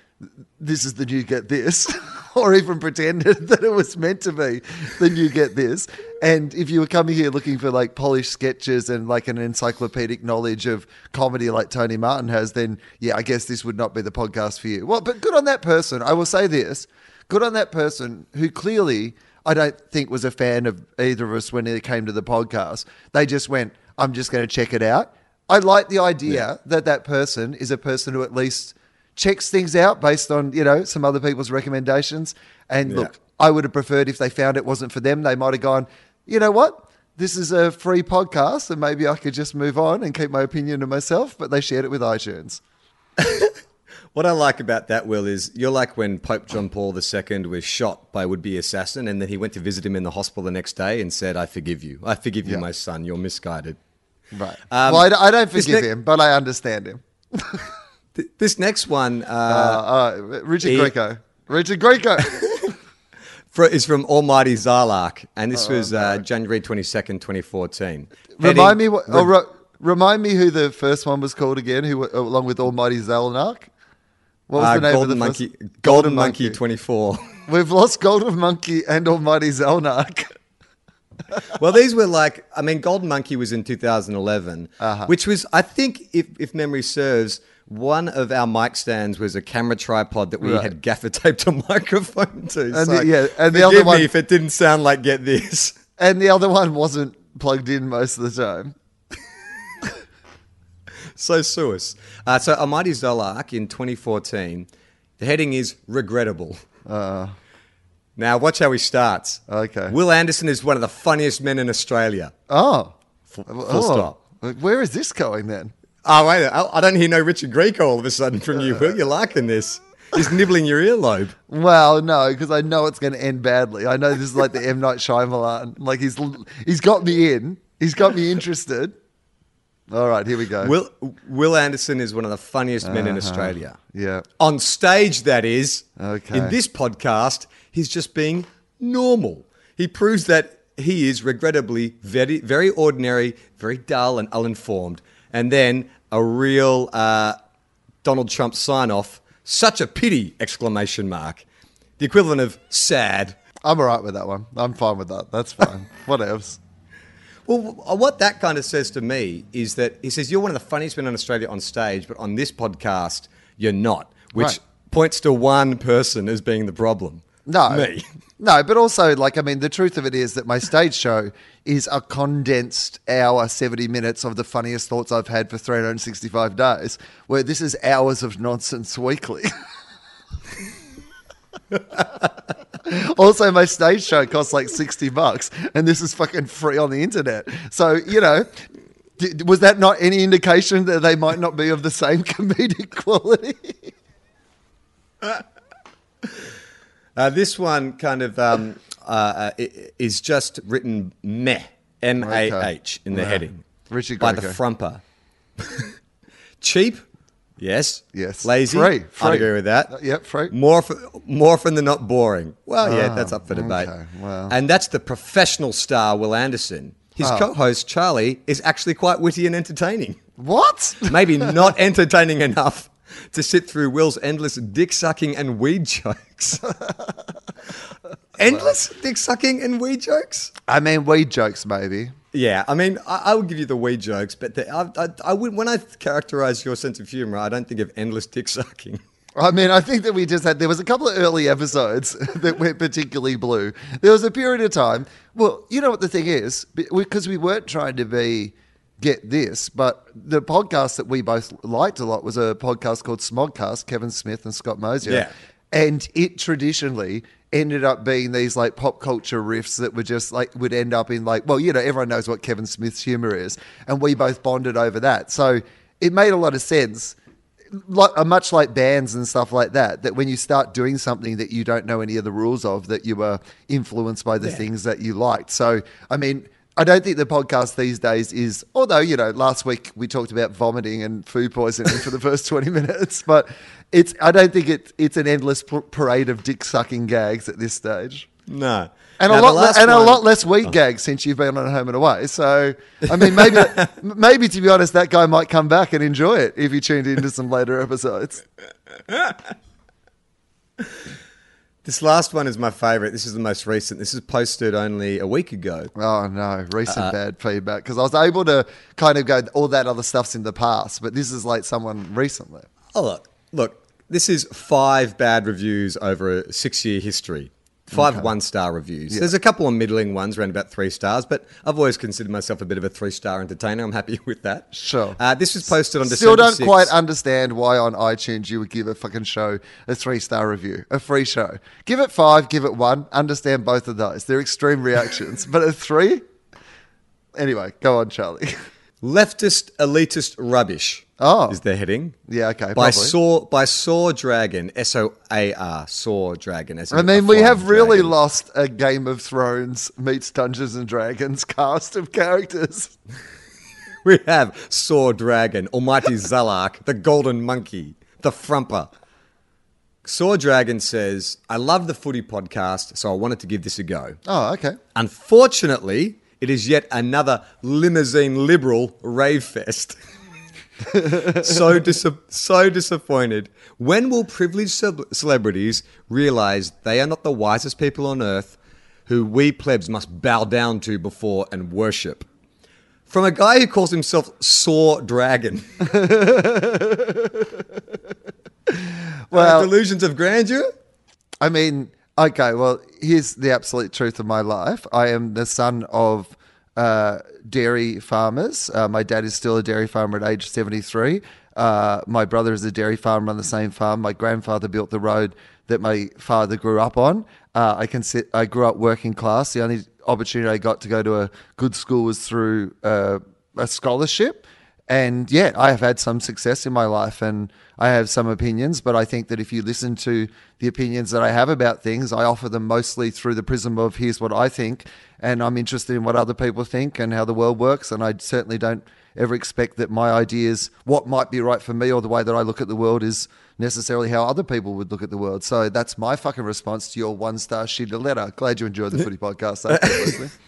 this is the new get this," or even pretended that it was meant to be the new get this. And if you were coming here looking for like polished sketches and like an encyclopedic knowledge of comedy like Tony Martin has, then yeah, I guess this would not be the podcast for you. Well, but good on that person. I will say this: good on that person who clearly. I don't think was a fan of either of us when it came to the podcast. They just went, I'm just going to check it out. I like the idea that that person is a person who at least checks things out based on, you know, some other people's recommendations. And look, I would have preferred if they found it wasn't for them, they might have gone, you know what? This is a free podcast and maybe I could just move on and keep my opinion to myself. But they shared it with iTunes. What I like about that, Wil, is you're like when Pope John Paul II was shot by a would be assassin, and then he went to visit him in the hospital the next day and said, I forgive you. I forgive you, Yeah. my son. You're misguided. Right. Um, well, I, I don't forgive ne- him, but I understand him. Th- This next one uh, Uh, uh, Richard he- Grieco. Richard Grieco. is from Almighty Zarlak, and this Oh, was uh, January 22nd, 2014. Remind Heading- me what. Oh, ro- remind me who the first one was called again. Who, along with Almighty Zalnark. What was uh, the name Golden of the Monkey, first? Golden, Monkey 24. We've lost Golden Monkey and Almighty Zelnark. well, these were like, I mean, Golden Monkey was in 2011, Uh-huh. which was, I think, if, if memory serves, one of our mic stands was a camera tripod that we Right. had gaffer taped a microphone to. And So the- yeah, and the other one- if it didn't sound like Get This. And the other one wasn't plugged in most of the time. So suous. Uh, so Almighty Zolark in 2014, the heading is regrettable. now watch how he starts. Uh. Okay. Wil Anderson is one of the funniest men in Australia. Oh. full oh. stop. Where is this going then? Oh wait, I, I don't hear no Richard Grieco all of a sudden from you. Wil you're liking this? He's nibbling your earlobe. Well, no, because I know it's going to end badly. I know this is like the M Night Shyamalan. Like he's he's got me in. He's got me interested. All right, here we go. Wil Wil Anderson is one of the funniest men in Australia. yeah. On stage, that is. Okay. In this podcast, he's just being normal. He proves that he is regrettably very, very ordinary, very dull and uninformed. And then a real uh, Donald Trump sign off. Such a pity! Exclamation mark. The equivalent of sad. I'm all right with that one. I'm fine with that. That's fine. what else? Well, uh, what that kind of says to me is that he says you're one of the funniest men in Australia on stage, but on this podcast you're not, which Right. points to one person as being the problem. No. me. No, but also, like, I mean, the truth of it is that my stage show is a condensed hour, 70 minutes of the funniest thoughts I've had for 365 days, where this is hours of nonsense weekly. also, my stage show costs like 60 bucks, and this is fucking free on the internet. So, you know. Was that not any indication that they might not be of the same comedic quality? Uh, this one kind of um, uh, uh, is just written meh, M A H, in the Right. heading. Richard by the frumper. Cheap, yes. Yes. Lazy, Free, I free. agree with that. Uh, yep, free. More, more often than not boring. Well, yeah, that's up for debate. okay, well. And that's the professional star, Wil Anderson. His Oh. co-host Charlie is actually quite witty and entertaining. What? Maybe not entertaining enough to sit through Wil's endless dick sucking and weed jokes. endless dick sucking and weed jokes. I mean, weed jokes, maybe. Yeah, I mean, I, I would give you the weed jokes, but the, I, I, I would when I characterize your sense of humor, I don't think of endless dick sucking. I mean, I think that we just had, there was a couple of early episodes that went particularly blue. There was a period of time, well, you know what the thing is? Because we weren't trying to be, get this, but the podcast that we both liked a lot was a podcast called Smodcast, Kevin Smith and Scott Mosier. Yeah. And it traditionally ended up being these like pop culture riffs that were just like would end up in like well you know everyone knows what Kevin Smith's humor is and we both bonded over that. So it made a lot of sense like uh, much like bands and stuff like that that when you start doing something that you don't know any of the rules of that you were influenced by the things that you liked. So i mean I don't think the podcast these days is, although, you know, last week we talked about vomiting and food poisoning for the first 20 minutes, but it's, I don't think it, it's an endless parade of dick sucking gags at this stage. No. And Now, a lot, le- and a lot less weed gags since you've been on home and away. So, I mean, maybe, maybe to be honest, that guy might come back and enjoy it if he tuned into some later episodes. This last one is my favorite. This is the most recent. This is posted only a week ago. Oh no, recent Uh, bad feedback because I was able to kind of go all that other stuff's in the past, but this is like someone recently. Oh, look. Look, this is five bad reviews over a six year history. Five one star reviews. There's a couple of middling ones, around about three stars, but I've always considered myself a bit of a three star entertainer. I'm happy with that. Sure. Uh, this was posted on Still December don't quite understand why on iTunes you would give a fucking show a three star review, a free show. Give it five, give it one. Understand both of those. They're extreme reactions, but a three. Anyway, go on, Charlie. Leftist elitist rubbish. Oh. is their heading. Yeah, okay, By probably. Saw by Soar Dragon, S O A R, Soar Dragon. As I mean, we have really dragon. lost a Game of Thrones meets Dungeons and Dragons cast of characters. We have Soar Dragon, Almighty Zalak, the Golden Monkey, the Frumper. Soar Dragon says, I love the footy podcast, so I wanted to give this a go. Oh, okay. Unfortunately, it is yet another limousine liberal rave fest. so, dis- so disappointed. When will privileged ce- celebrities realize they are not the wisest people on earth who we plebs must bow down to before and worship? From a guy who calls himself Soar Dragon. Well, delusions of grandeur? I mean, okay, well, here's the absolute truth of my life. I am the son of uh, dairy farmers. Uh, my dad is still a dairy farmer at age 73. Uh, my brother is a dairy farmer on the same farm. My grandfather built the road that my father grew up on. Uh, I can sit, I grew up working class. The only opportunity I got to go to a good school was through uh, a scholarship. And yeah, I have had some success in my life and I have some opinions, but I think that if you listen to the opinions that I have about things, I offer them mostly through the prism of here's what I think, and I'm interested in what other people think and how the world works. And I certainly don't ever expect that my ideas, what might be right for me or the way that I look at the world, is necessarily how other people would look at the world. So that's my fucking response to your one star shitty letter. Glad you enjoyed the footy podcast.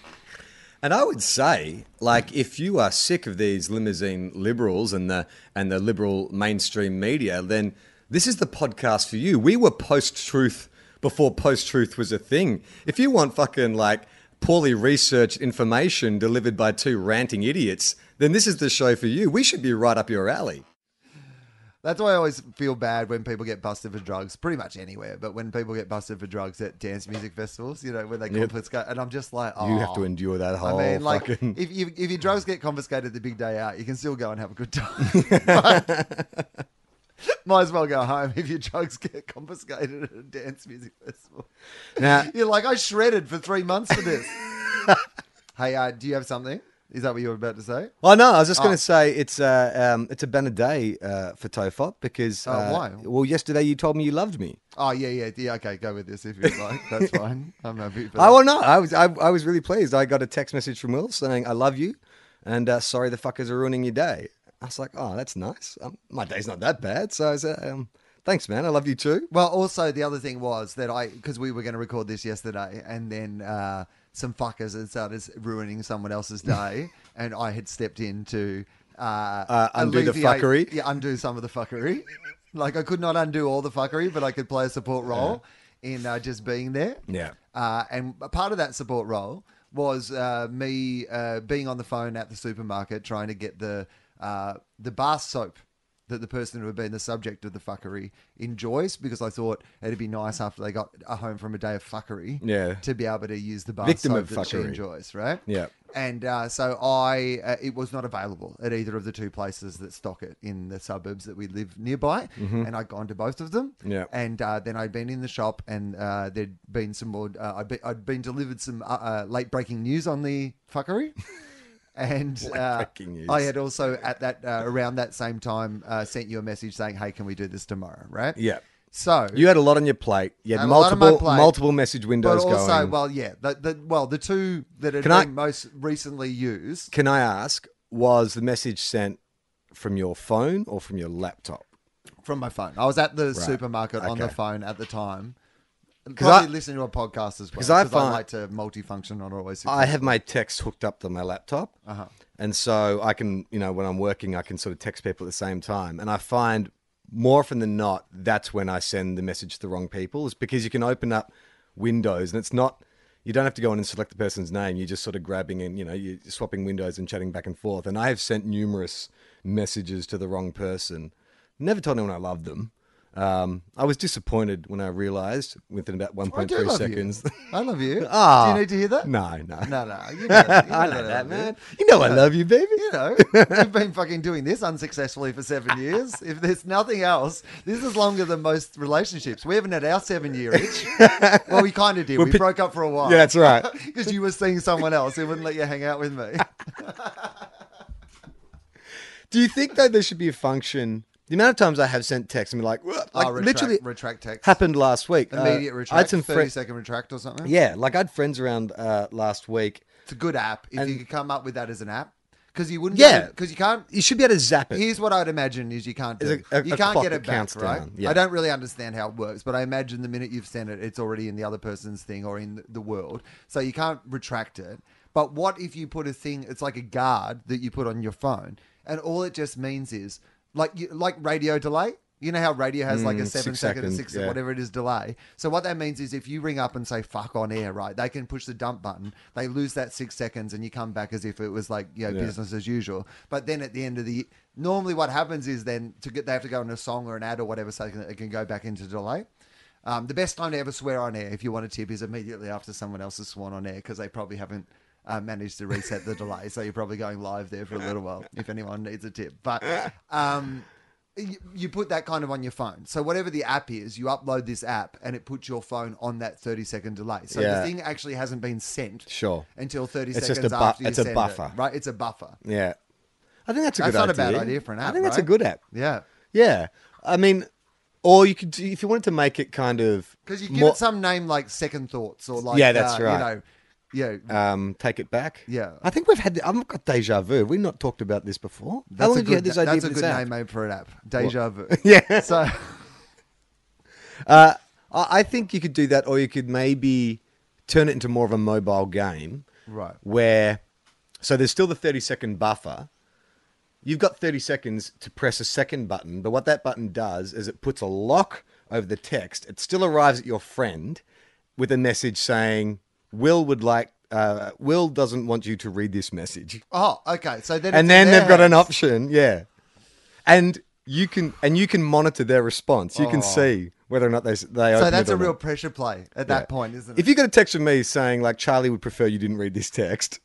And I would say, like, if you are sick of these limousine liberals and the and the liberal mainstream media, then this is the podcast for you. We were post truth before post truth was a thing. If you want fucking like poorly researched information delivered by two ranting idiots, then this is the show for you. We should be right up your alley. That's why I always feel bad when people get busted for drugs, pretty much anywhere. But when people get busted for drugs at dance music festivals, you know, when they Yep. confiscate, and I'm just like, oh. You have to endure that whole. I mean, like, fucking. if, you, if your drugs get confiscated the big day out, you can still go and have a good time. But Might as well go home if your drugs get confiscated at a dance music festival. Now- You're like, I shredded for three months for this. hey, uh, do you have something? Is that what you were about to say? Oh no, I was just Oh. going to say it's uh, um, it's a banner day uh, for Tofop because Oh, uh, why? Well, yesterday you told me you loved me. Oh, yeah, yeah, yeah. Okay, go with this if you like. That's fine. I'm happy for that. Oh well, no, I was I, I was really pleased. I got a text message from Wil saying I love you, and uh, sorry the fuckers are ruining your day. I was like, oh, that's nice. Um, my day's not that bad. So I said, um, thanks, man. I love you too. Well, also the other thing was that I because we were going to record this yesterday, and then uh, some fuckers had started ruining someone else's day, and I had stepped in to uh, undo the fuckery? Yeah, undo some of the fuckery. like I could not undo all the fuckery, but I could play a support role in uh, just being there. Yeah. Uh, and a part of that support role was uh, me uh, being on the phone at the supermarket trying to get the uh, the bar soap that the person who had been the subject of the fuckery enjoys because I thought it'd be nice after they got a home from a day of fuckery Yeah. to be able to use the bar Victim soap of that she fuckery. enjoys, right? Yeah. And uh, so I, uh, it was not available at either of the two places that stock it in the suburbs that we live nearby. And I'd gone to both of them. Mm-hmm. Yeah. And uh, then I'd been in the shop and uh, there'd been some more, uh, I'd, be, I'd been delivered some uh, uh, late breaking news on the fuckery. And uh. I had also at that uh, around that same time uh, sent you a message saying, "Hey, can we do this tomorrow?" Right? Yeah. So You had a lot on your plate. You had Had a lot on my multiple plate. multiple message windows but also, going. well, yeah, the, the well, the two that had Can I- most recently used Can I ask, was the message sent from your phone or from your laptop? from my phone. I was at the supermarket on the phone at the time. Probably I- listen to a podcast as well. 'cause Because I, find- like to multifunction, not always. I have my text hooked up to my laptop, Uh-huh. and so I can, you know, when I'm working, I can sort of text people at the same time. And I find more often than not, that's when I send the message to the wrong people. Is because you can open up Windows, and it's not. You don't have to go in and select the person's name. You're just sort of grabbing and you know you're swapping windows and chatting back and forth. And I have sent numerous messages to the wrong person. Never told anyone I loved them. Um, I was disappointed when I realised within about I do 1.3 love seconds. You. I love you. Ah. Do you need to hear that? no, no, No, no. You know, you I know know that, I man. love You know I love you, baby. You know, you've been fucking doing this unsuccessfully for seven years. If there's nothing else, this is longer than most relationships. We haven't had our seven year itch. Well, we kind of did. We pi- broke up for a while. Yeah, that's right. Because you were seeing someone else who wouldn't let you hang out with me. Do you think though there should be a function? The amount of times I have sent texts and be like, like oh, retract, literally retract text. happened last week. Uh, retract, I retract. had some 30 friends. second retract or something. Yeah, like I had friends around uh, last week. It's a good app. If And- you could come up with that as an app. Because you wouldn't Yeah. Because you can't. You should be able to zap it. Here's what I'd imagine is you can't do. A- a- you can't get it back, right? yeah. I don't really understand how it works, but I imagine the minute you've sent it, it's already in the other person's thing or in the world, so you can't retract it. But what if you put a thing? It's like a guard that you put on your phone, and all it just means is like like radio delay. You know how radio has like a Mm, seven six second, seconds, six yeah. whatever it is delay. So what that means is if you ring up and say fuck on air, right? They can push the dump button. They lose that six seconds, and you come back as if it was like you know Yeah. business as usual. But then at the end of the normally what happens is then to get they have to go in a song or an ad or whatever so they can, it can go back into delay. Um, the best time to ever swear on air, if you want a tip, is immediately after someone else has sworn on air because they probably haven't uh, managed to reset the delay. So you're probably going live there for a little while if anyone needs a tip. But um, you, you put that kind of on your phone. So whatever the app is, you upload this app and it puts your phone on that 30 second delay. So Yeah. the thing actually hasn't been sent Sure. until 30 It's just seconds a bu- after you it's a send buffer. it. Right? It's a buffer. Yeah, I think that's a good app. That's good not a idea. bad idea for an app. I app, think that's a right? good app. Yeah. Yeah, I mean, or you could do- if you wanted to make it kind of Because you give more- it some name like Second Thoughts or like, Yeah, that's uh, right. You know, yeah. um, take it back. Yeah. I think we've had. I've got deja vu. We've not talked about this before? How long have you had this idea That's a good name made for an app. Deja vu. Yeah. So Uh, I I think you could do that, or you could maybe turn it into more of a mobile game, Right. Where, so there's still the 30 second buffer. You've got 30 seconds to press a second button, but what that button does is it puts a lock over the text. It still arrives at your friend with a message saying, "Wil would like." Uh, Wil doesn't want you to read this message, Oh, okay. So then, and then they've got an option, yeah, and you can and you can monitor their response. You can Oh. see whether or not they they. So that's a real not. pressure play at Yeah. that point, isn't it? If you get a text from me saying like Charlie would prefer you didn't read this text,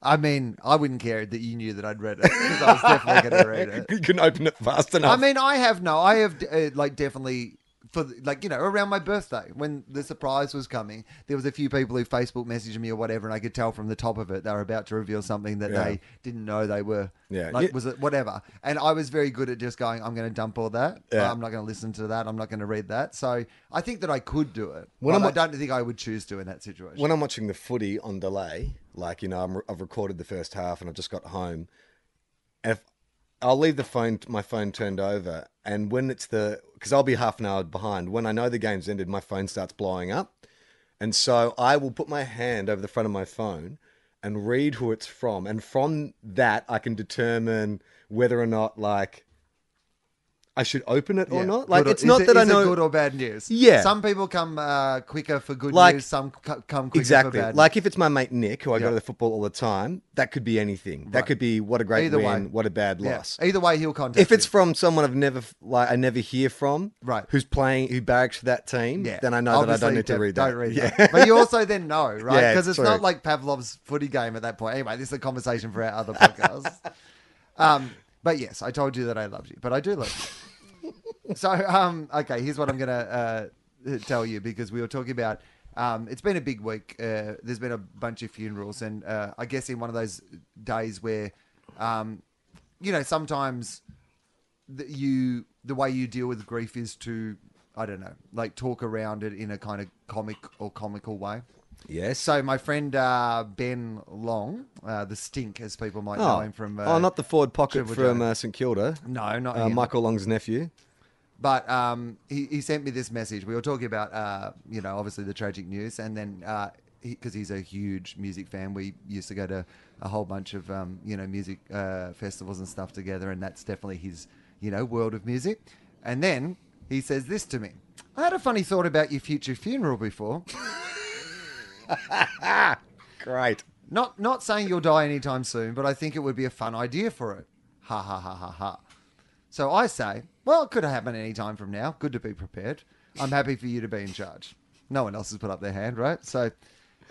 I mean, I wouldn't care that you knew that I'd read it because I was definitely going to read it. you can open it fast enough. I mean, I have no, I have uh, like definitely for the- like you know around my birthday when the surprise was coming, there was a few people who Facebook messaged me or whatever, and I could tell from the top of it they were about to reveal something that Yeah. they didn't know they were. Yeah. like You- was it whatever? And I was very good at just going, I'm going to dump all that. Yeah. I'm not going to listen to that. I'm not going to read that. So I think that I could do it, When I'm I don't think I would choose to in that situation. when I'm watching the footy on delay, like you know, I'm, I've recorded the first half and I've just got home, if I'll leave the phone, my phone turned over, and when it's the because I'll be half an hour behind. When I know the game's ended, my phone starts blowing up, and so I will put my hand over the front of my phone and read who it's from, and from that I can determine whether or not like I should open it or Yeah. not. Like Good or- it's is not it- that I is it know good or bad news. Yeah. some people come uh, quicker for good Like- news. Some c- come quicker Exactly. for bad. Like if it's my mate Nick, who I Yeah. go to the football all the time, that could be anything. That Right. could be what a great Either win, way. what a bad Yeah. loss. Either way, he'll contact. If it's you. from someone I've never like I never hear from, Right. Who's playing, who barracks for that team, Yeah. then I know that I Obviously, don't need to don't- read don't that. read yeah. that. But you also then know, right? Yeah, Because it's true. not like Pavlov's footy game at that point. Anyway, this is a conversation for our other podcast. um, but yes, I told you that I loved you, but I do love you. so, um, okay, here's what I'm going to uh, tell you because we were talking about. Um, it's been a big week. Uh, there's been a bunch of funerals, and uh, I guess in one of those days where, um, you know, sometimes the, you the way you deal with grief is to I don't know, like talk around it in a kind of comic or comical way. Yes. So my friend uh, Ben Long, uh, the Stink, as people might know oh, him from. Uh, oh, not the forward pocket Triple from uh, St Kilda. no, not Uh, him. Michael Long's nephew. But um, he, he sent me this message. We were talking about, uh, you know, obviously the tragic news, and then because he, 'cause he's a huge music fan, we used to go to a whole bunch of, um, you know, music uh, festivals and stuff together, and that's definitely his, you know, world of music. And then he says this to me: I had a funny thought about your future funeral before. Great. Not not saying you'll die anytime soon, but I think it would be a fun idea for it. Ha ha ha ha ha. So I say, well, it could happen any time from now. Good to be prepared. I'm happy for you to be in charge. No one else has put up their hand, right? So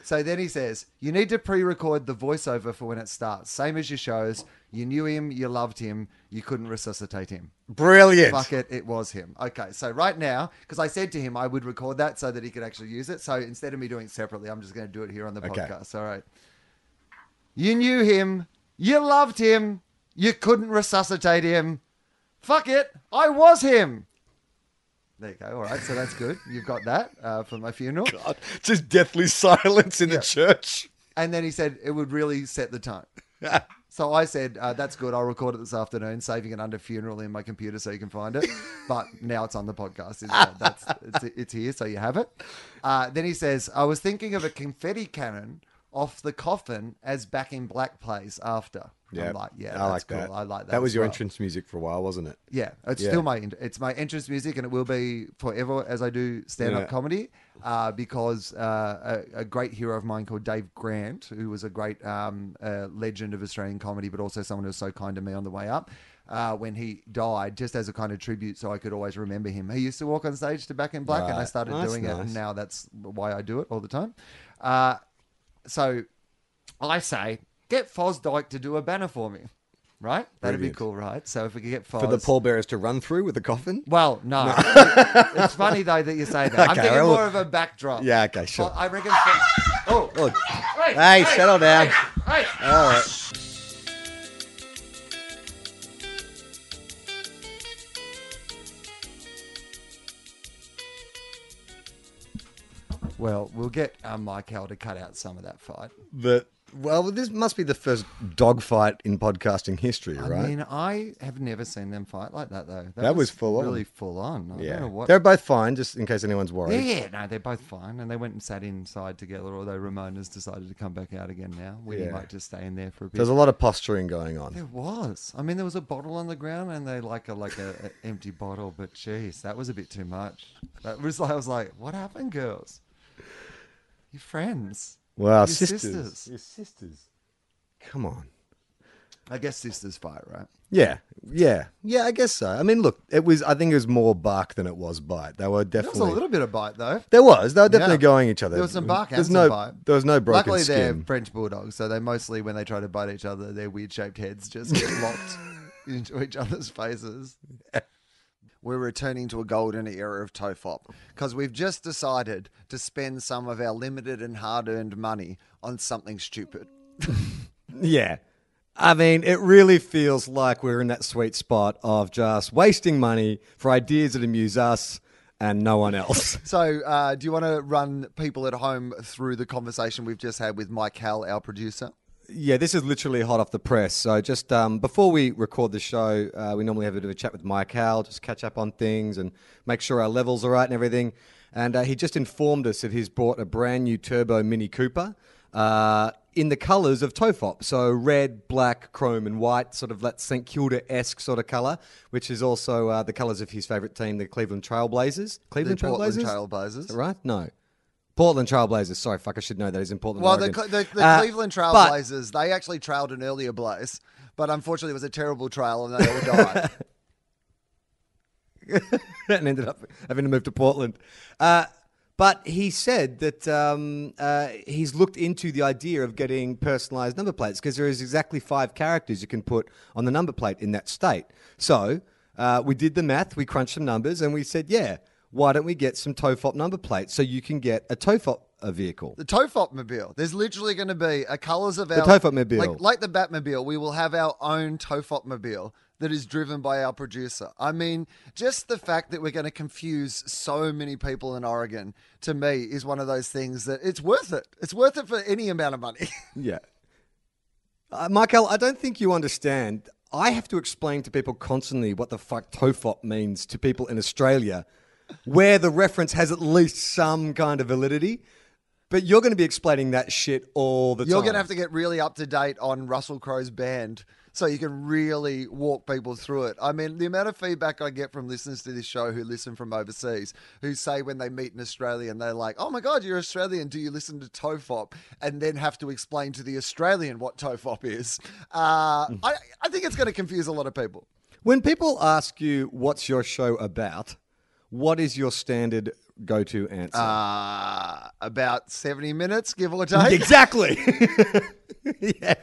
so then he says, you need to pre-record the voiceover for when it starts. Same as your shows. You knew him, you loved him, you couldn't resuscitate him. Brilliant. Fuck it, it was him. Okay, so right now, because I said to him I would record that so that he could actually use it. So instead of me doing it separately, I'm just going to do it here on the Okay. podcast. All right. You knew him, you loved him, you couldn't resuscitate him. Fuck it, I was him. There you go. All right, so that's good. You've got that uh, for my funeral. God, just deathly silence in Yeah. the church. And then he said it would really set the tone. So I said, uh, that's good. I'll record it this afternoon, saving it under funeral in my computer so you can find it. But now it's on the podcast. Uh, that's, it's, it's here, so you have it. Uh, then he says, I was thinking of a confetti cannon off the coffin as Back in Black plays after. I'm like, yeah, I like cool. that. I like that. That was your well. entrance music for a while, wasn't it? Yeah, it's Yeah. still my it's my entrance music, and it will be forever as I do stand up Yeah. comedy. Uh, because uh, a, a great hero of mine called Dave Grant, who was a great um, uh, legend of Australian comedy, but also someone who was so kind to me on the way up. Uh, when he died, just as a kind of tribute, so I could always remember him. He used to walk on stage to Back in Black, and I started doing it, and now that's why I do it all the time. Uh, so I say, get Fosdyke to do a banner for me, right? That'd Brilliant. be cool, right? So if we could get Foz For the pallbearers to run through with the coffin? well, no. it's funny though that you say that. I'm thinking well- more of a backdrop. Yeah, okay, sure. Well, I reckon. Oh, Oh, hey, hey, settle down. Hey, hey. All right. Well, we'll get um, Michael to cut out some of that fight. But, well, this must be the first dogfight in podcasting history, I right? I mean, I have never seen them fight like that though. That was full on. Really full on. I yeah. don't know what. They're both fine, just in case anyone's worried. yeah, no, they're both fine, and they went and sat inside together. Although Ramona's decided to come back out again now. Winnie Yeah. might just stay in there for a bit. There's a lot of posturing going on. There was. I mean, there was a bottle on the ground, and they like a like a, a empty bottle. But jeez, that was a bit too much. That was I was like, what happened, girls? Your friends. Well, Your sisters. sisters. Your sisters. Come on. I guess sisters fight, right? Yeah, yeah, yeah. I guess so. I mean, look, it was. I think it was more bark than it was bite. They were There was definitely. a little bit of bite though. There was. They were definitely Yeah. going each other. There was some bark and There's some no. bite. There was no broken Luckily, they're. French bulldogs, so they mostly, when they try to bite each other, their weird-shaped heads just get locked into each other's faces. We're returning to a golden era of Tofop because we've just decided to spend some of our limited and hard-earned money on something stupid. Yeah. I mean, it really feels like we're in that sweet spot of just wasting money for ideas that amuse us and no one else. So, uh, do you want to run people at home through the conversation we've just had with Mike Howell, our producer? Yeah, this is literally hot off the press. So, just um, before we record the show, uh, we normally have a bit of a chat with Mike Howell, just catch up on things and make sure our levels are right and everything. And uh, he just informed us that he's bought a brand new turbo Mini Cooper. Uh, in the colours of Tofop, so red, black, chrome, and white, sort of that St Kilda esque sort of colour, which is also uh, the colours of his favourite team, the Cleveland Trailblazers. Cleveland the Portland Trailblazers, Trailblazers. Right? No, Portland Trailblazers. Sorry, fuck, I should know that. He's in Portland. Well, the, Oregon. The, the Uh, Cleveland but- Trailblazers, they actually trailed an earlier blaze, but unfortunately it was a terrible trail and they all died. and ended up having to move to Portland. Uh, but he said that um, uh, he's looked into the idea of getting personalized number plates because there is exactly five characters you can put on the number plate in that state. So uh, we did the math, we crunched some numbers, and we said, yeah, why don't we get some Tofop number plates so you can get a Tofop uh, vehicle? the Tofop Mobile. There's literally going to be a colours of our Tofop-mobile. like like the Batmobile. We will have our own Tofop Mobile that is driven by our producer. I mean, just the fact that we're going to confuse so many people in Oregon to me is one of those things that it's worth it. It's worth it for any amount of money. Yeah. Uh, Michael, I don't think you understand. I have to explain to people constantly what the fuck tofop means to people in Australia, where the reference has at least some kind of validity. But you're going to be explaining that shit all the time. You're time. going to have to get really up to date on Russell Crowe's band so you can really walk people through it. I mean, the amount of feedback I get from listeners to this show who listen from overseas, who say when they meet an Australian, they're like, oh my God, you're Australian. Do you listen to Tofop? And then have to explain to the Australian what Tofop is. Uh, I, I think it's going to confuse a lot of people. When people ask you what's your show about, what is your standard go-to answer? Uh, about 70 minutes, give or take. exactly. yeah.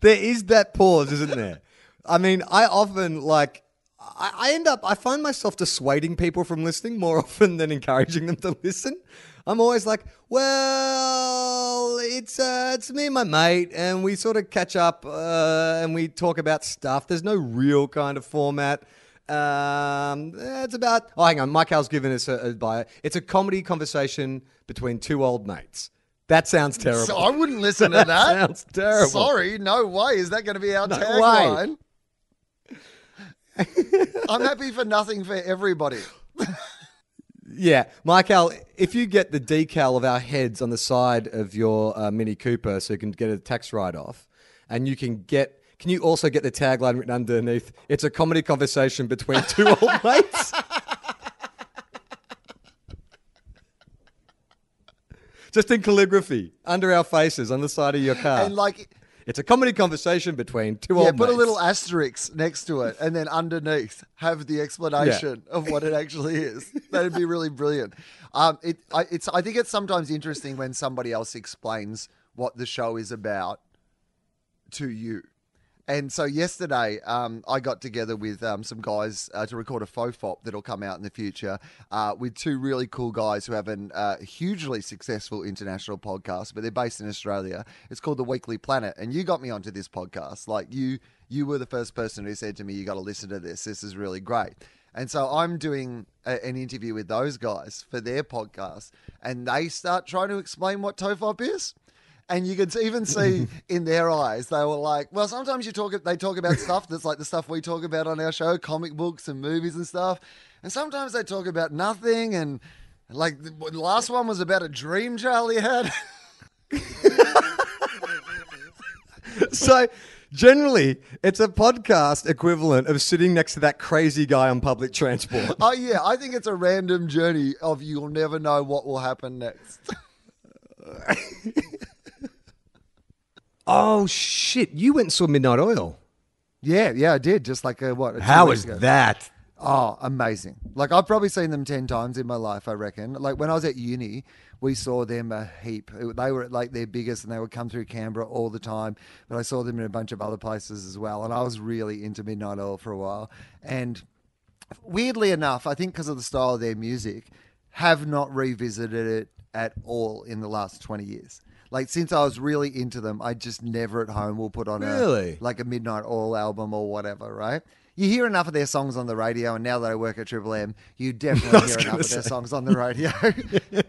There is that pause, isn't there? I mean, I often like I, I end up I find myself dissuading people from listening more often than encouraging them to listen. I'm always like, well, it's uh, it's me and my mate, and we sort of catch up uh, and we talk about stuff. There's no real kind of format. Um, it's about. Oh, hang on. Michael's given us a, a bio. It's a comedy conversation between two old mates. That sounds terrible. So I wouldn't listen to that. sounds terrible. Sorry, no way. Is that going to be our No tagline? I'm happy for nothing for everybody. Yeah, Michael, if you get the decal of our heads on the side of your uh, Mini Cooper so you can get a tax write off, and you can get. Can you also get the tagline written underneath? It's a comedy conversation between two old mates. Just in calligraphy, under our faces, on the side of your car. And like, it's a comedy conversation between two yeah, old put a little asterisk next to it, and then underneath have the explanation of what it actually is. That'd be really brilliant. Um, it, I, it's, I think it's sometimes interesting when somebody else explains what the show is about to you. And so yesterday, um, I got together with um, some guys uh, to record a Tofop that'll come out in the future uh, with two really cool guys who have a uh, hugely successful international podcast, but they're based in Australia. It's called The Weekly Planet, and you got me onto this podcast. Like you, you were the first person who said to me, "You got to listen to this. This is really great." And so I'm doing a, an interview with those guys for their podcast, and they start trying to explain what tofop is. And you can even see in their eyes, they were like, "Well, sometimes you talk, they talk about stuff that's like the stuff we talk about on our show, comic books and movies and stuff, and sometimes they talk about nothing. And like the the last one was about a dream Charlie had. So, generally, it's a podcast equivalent of sitting next to that crazy guy on public transport. oh yeah, I think it's a random journey of you'll never know what will happen next. Oh shit! You went and saw Midnight Oil. yeah, yeah, I did. Just like a, what? a two How is ago. that? Oh, amazing. Like I've probably seen them 10 times in my life, I reckon. Like when I was at uni, we saw them a heap. They were at like their biggest and they would come through Canberra all the time. But I saw them in a bunch of other places as well. And I was really into Midnight Oil for a while. And weirdly enough, I think because of the style of their music, have not revisited it at all in the last 20 years. Like since I was really into them, I just never at home will put on Really? a like a Midnight Oil album or whatever, right? You hear enough of their songs on the radio, and now that I work at Triple M, you definitely hear enough of their songs on the radio.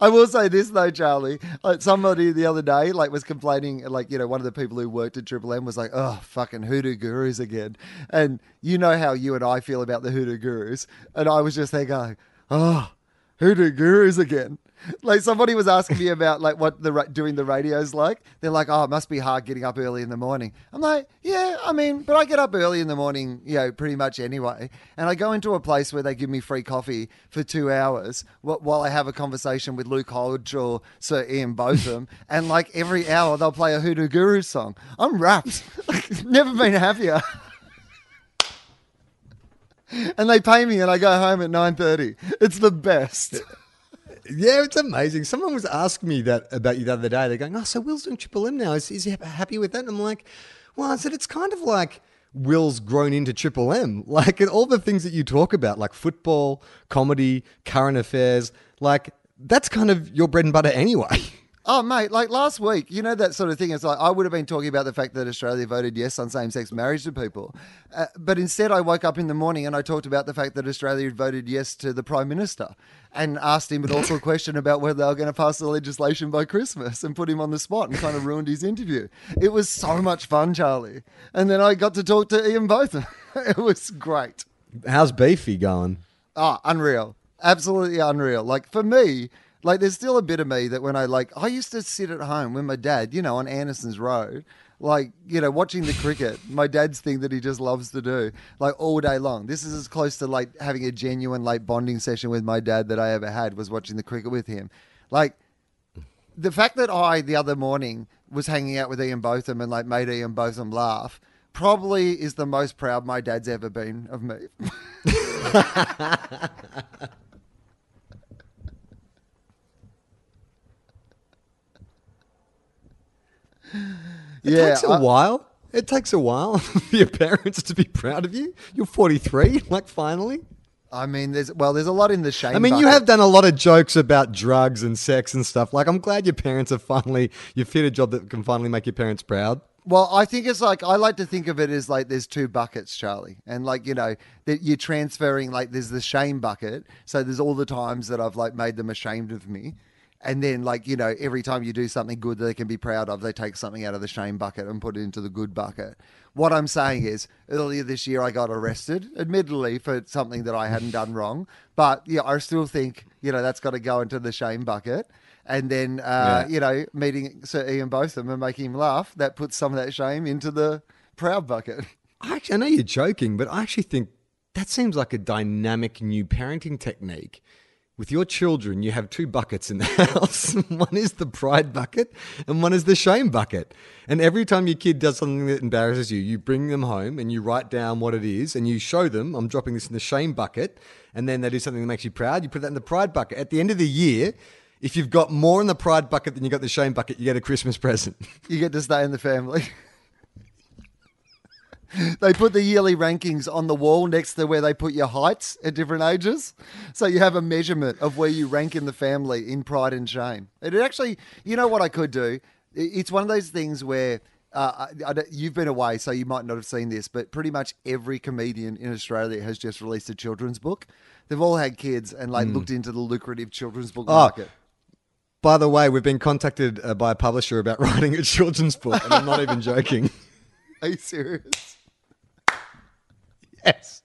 I will say this though, Charlie. Like somebody the other day, like was complaining, like you know, one of the people who worked at Triple M was like, "Oh, fucking Hoodoo Gurus again." And you know how you and I feel about the Hoodoo Gurus, and I was just there going, "Oh, Hoodoo Gurus again." Like somebody was asking me about like what the ra- doing the radios like. They're like, "Oh, it must be hard getting up early in the morning." I'm like, "Yeah, I mean, but I get up early in the morning, you know, pretty much anyway." And I go into a place where they give me free coffee for two hours wh- while I have a conversation with Luke Hodge or Sir Ian Botham, and like every hour they'll play a Hoodoo Guru song. I'm wrapped. Never been happier. and they pay me, and I go home at nine thirty. It's the best. Yeah, it's amazing. Someone was asking me that about you the other day. They're going, "Oh, so Wil's doing Triple M now. Is, is he happy with that?" And I'm like, "Well," I said, "It's kind of like." Wil's grown into Triple M. Like all the things that you talk about, like football, comedy, current affairs, like that's kind of your bread and butter anyway. Oh, mate, like last week, you know that sort of thing. It's like I would have been talking about the fact that Australia voted yes on same sex marriage to people. Uh, but instead, I woke up in the morning and I talked about the fact that Australia had voted yes to the Prime Minister and asked him an awkward question about whether they were going to pass the legislation by Christmas and put him on the spot and kind of ruined his interview. It was so much fun, Charlie. And then I got to talk to Ian Botham. it was great. How's Beefy going? Oh, unreal. Absolutely unreal. Like for me, like there's still a bit of me that when I like I used to sit at home with my dad, you know, on Anderson's Road, like, you know, watching the cricket. my dad's thing that he just loves to do, like all day long. This is as close to like having a genuine like bonding session with my dad that I ever had was watching the cricket with him. Like the fact that I the other morning was hanging out with Ian Botham and like made Ian Botham laugh probably is the most proud my dad's ever been of me. It yeah, takes a I- while. It takes a while for your parents to be proud of you. You're 43, like finally. I mean, there's well, there's a lot in the shame. I mean, you have done a lot of jokes about drugs and sex and stuff. Like, I'm glad your parents are finally, you've hit a job that can finally make your parents proud. Well, I think it's like I like to think of it as like there's two buckets, Charlie, and like you know that you're transferring like there's the shame bucket. So there's all the times that I've like made them ashamed of me, and then like you know every time you do something good that they can be proud of, they take something out of the shame bucket and put it into the good bucket. What I'm saying is, earlier this year I got arrested, admittedly for something that I hadn't done wrong, but yeah, I still think you know that's got to go into the shame bucket. And then, uh, Yeah. you know, meeting Sir Ian Botham and making him laugh, that puts some of that shame into the proud bucket. I, actually, I know you're joking, but I actually think that seems like a dynamic new parenting technique. With your children, you have two buckets in the house. one is the pride bucket, and one is the shame bucket. And every time your kid does something that embarrasses you, you bring them home and you write down what it is, and you show them, I'm dropping this in the shame bucket. And then they do something that makes you proud, you put that in the pride bucket. At the end of the year, if you've got more in the pride bucket than you got the shame bucket, you get a Christmas present. You get to stay in the family. they put the yearly rankings on the wall next to where they put your heights at different ages. So you have a measurement of where you rank in the family in pride and shame. It actually, you know what I could do? It's one of those things where. Uh, I, I you've been away, so you might not have seen this, but pretty much every comedian in Australia has just released a children's book. They've all had kids and like looked into the lucrative children's book Oh, market. By the way, we've been contacted uh, by a publisher about writing a children's book, and I'm not even joking. Are you serious? Yes.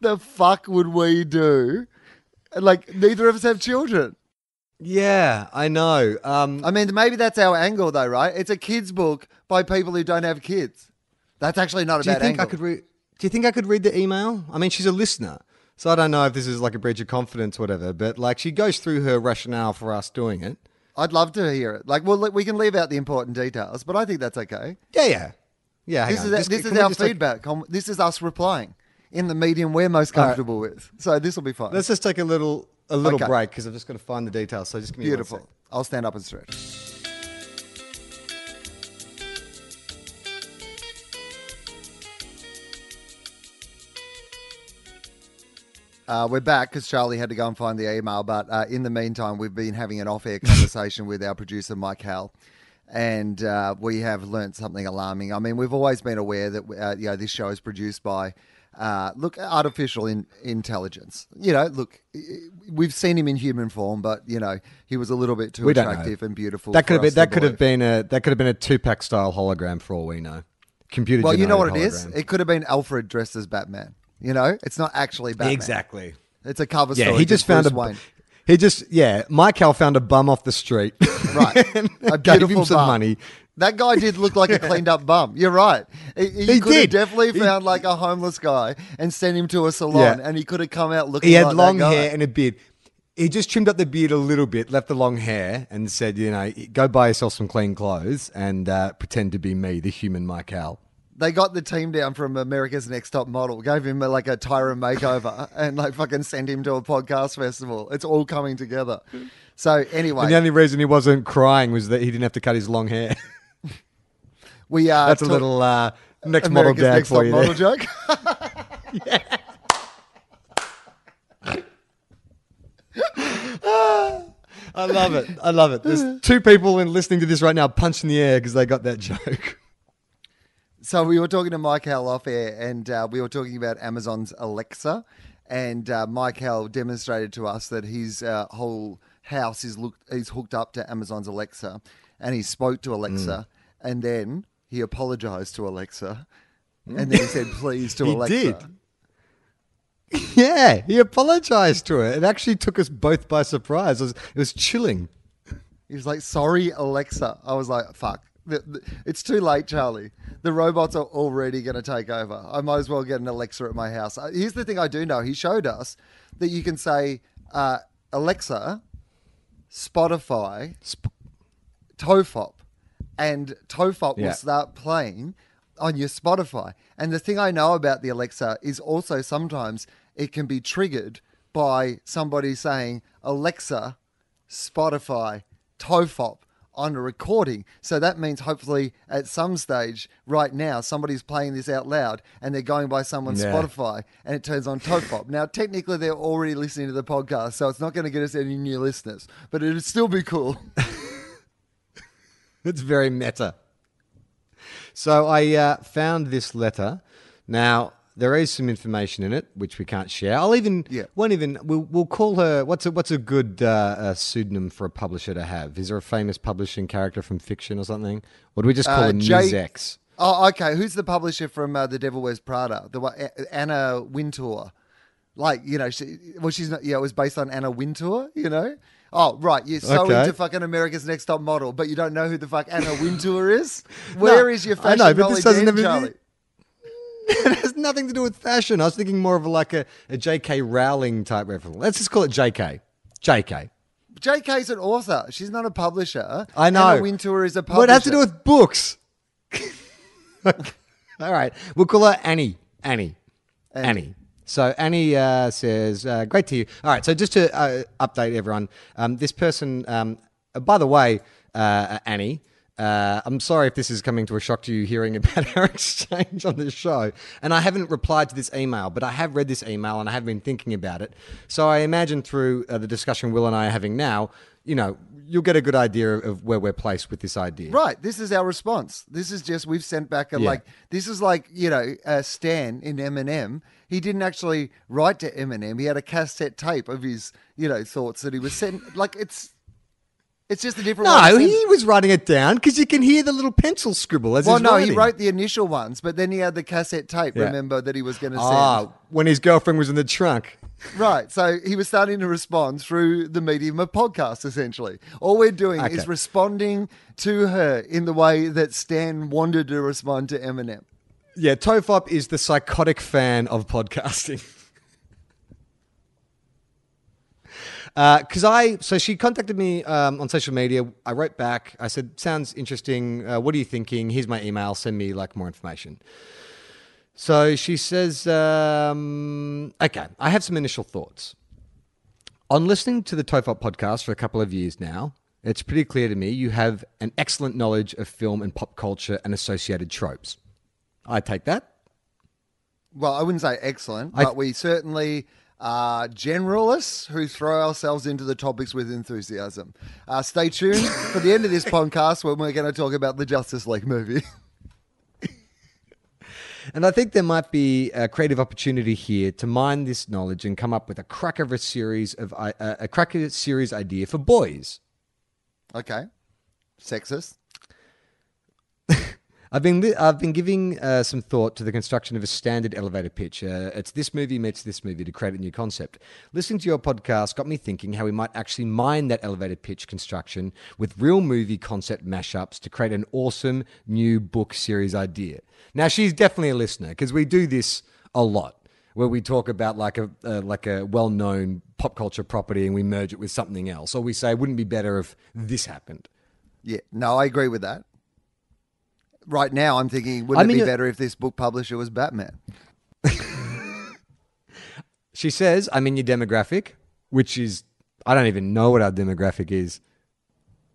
the fuck would we do? Like, neither of us have children. Yeah, I know. Um, I mean, maybe that's our angle, though, right? It's a kid's book by people who don't have kids. That's actually not a do you think angle. I could read? Do you think I could read the email? I mean, she's a listener, so I don't know if this is like a breach of confidence, or whatever. But like, she goes through her rationale for us doing it. I'd love to hear it. Like, well, we can leave out the important details, but I think that's okay. Yeah, yeah, yeah. This on. is Just- this is our just take- feedback. This is us replying in the medium we're most All right. comfortable with. So this will be fine. let's just take a little a little Okay. break because I've just got to find the details. So just give me Beautiful. I'll stand up and stretch. Uh, we're back because Charlie had to go and find the email. But uh, in the meantime, we've been having an off air conversation with our producer, Mike Howell. And uh, we have learnt something alarming. I mean, we've always been aware that uh, you know this show is produced by, uh, look, artificial in, intelligence. You know, look, we've seen him in human form, but you know, he was a little bit too We attractive and beautiful. That could have been that could have been a that could have been a Tupac style hologram for all we know. Computer. Well, you know what it generated is? hologram. It could have been Alfred dressed as Batman. You know, it's not actually Batman. Exactly. It's a cover Yeah, story. he just found Bruce a. Wayne. He just yeah. Mike Howell found a bum off the street. Right. A gave him some bum. money. That guy did look like a cleaned up bum. You're right. He, he He could have did. definitely He- found like a homeless guy and sent him to a salon, Yeah. and he could have come out looking. Like He had like long hair and a beard. He just trimmed up the beard a little bit, left the long hair, and said, "You know, go buy yourself some clean clothes and uh, pretend to be me, the human Mike Howell." they got the team down from America's Next Top Model, gave him uh, like a Tyra makeover, and like fucking sent him to a podcast festival. It's all coming together. So anyway, and the only reason he wasn't crying was that he didn't have to cut his long hair. we are. Uh, That's a little uh, next America's model gag next for you. Model there. joke. yeah. I love it. I love it. There's two people in listening to this right now punching the air because they got that joke. So we were talking to Michael off air, and uh, we were talking about Amazon's Alexa, and uh, Mike Howell demonstrated to us that his uh, whole house is looked is hooked up to Amazon's Alexa, and he spoke to Alexa, and then he apologized to Alexa, and then he said please to He Alexa. did. Yeah, he apologized to her. It actually took us both by surprise. It was, it was chilling. He was like, "Sorry, Alexa." I was like, "Fuck." It's too late, Charlie. The robots are already going to take over. I might as well get an Alexa at my house. Uh, Here's the thing I do know. He showed us that you can say, uh, Alexa, Spotify, Tofop, and Tofop Yeah. will start playing on your Spotify. And the thing I know about the Alexa is also sometimes it can be triggered by somebody saying, Alexa, Spotify, Tofop on a recording. So that means hopefully at some stage right now somebody's playing this out loud and they're going by someone's Yeah. Spotify and it turns on Tofop. now technically they're already listening to the podcast, so it's not going to get us any new listeners, but it'd still be cool. It's very meta. So I uh, found this letter. Now there is some information in it which we can't share. I'll even Yeah. won't even we'll, we'll call her. What's a what's a good uh, uh, pseudonym for a publisher to have? Is there a famous publishing character from fiction or something? What do we just call Uh, her Jay- Ms. X? Oh, okay. Who's the publisher from uh, The Devil Wears Prada? The Anna Wintour. Like, you know, she, well, she's not, yeah, it was based on Anna Wintour, you know? Oh, right. You're so Okay. into fucking America's Next Top Model, but you don't know who the fuck Anna Wintour is? Where is your I fashion know, but knowledge this doesn't Charlie? it has nothing to do with fashion. I was thinking more of like a, a J.K. Rowling type reference. Let's just call it J.K. J.K. JK's an author. She's not a publisher. I know. Anna Wintour is a publisher. What has to do with books? All right, we'll call her Annie. Annie. Annie. Annie. So Annie uh, says, uh, "Great to you." All right. So just to uh, update everyone, um, this person. Um, uh, by the way, uh, Annie. Uh, I'm sorry if this is coming to a shock to you hearing about our exchange on this show. And I haven't replied to this email, but I have read this email and I have been thinking about it. So I imagine through uh, the discussion Wil and I are having now, you know, you'll get a good idea of where we're placed with this idea. Right. This is our response. This is just we've sent back a Yeah. like. This is like you know uh, Stan in Eminem. He didn't actually write to Eminem. He had a cassette tape of his you know thoughts that he was sent. Like it's it's just a different. way No, he was writing it down because you can hear the little pencil scribble as Well, he's no, writing. he wrote the initial ones, but then he had the cassette tape. Yeah. Remember that he was going to send. Ah, when his girlfriend was in the trunk. Right. So he was starting to respond through the medium of podcast, essentially. All we're doing is responding to her in the way that Stan wanted to respond to Eminem. Yeah, Tofop is the psychotic fan of podcasting. Because I, so she contacted me um, on social media. I wrote back. I said, "Sounds interesting. Uh, what are you thinking? Here's my email. Send me like more information." So she says, um, "Okay, I have some initial thoughts on listening to the Tofop podcast for a couple of years now. It's pretty clear to me you have an excellent knowledge of film and pop culture and associated tropes. I take that. Well, I wouldn't say excellent, but we certainly are generalists who throw ourselves into the topics with enthusiasm. Uh, stay tuned for the end of this podcast when we're going to talk about the Justice League movie. And I think there might be a creative opportunity here to mine this knowledge and come up with a crack of a series of uh, a cracker series idea for boys. okay. Sexist. I've been I've been giving uh, some thought to the construction of a standard elevator pitch. Uh, it's this movie meets this movie to create a new concept. Listening to your podcast got me thinking how we might actually mine that elevator pitch construction with real movie concept mashups to create an awesome new book series idea. Now she's definitely a listener because we do this a lot. Where we talk about like a uh, like a well known pop culture property and we merge it with something else, or we say, "Wouldn't it be better if this happened?" Yeah. No, I agree with that. Right now, I'm thinking, wouldn't I mean, it be better if this book publisher was Batman? She says, I'm in your demographic, which is, I don't even know what our demographic is.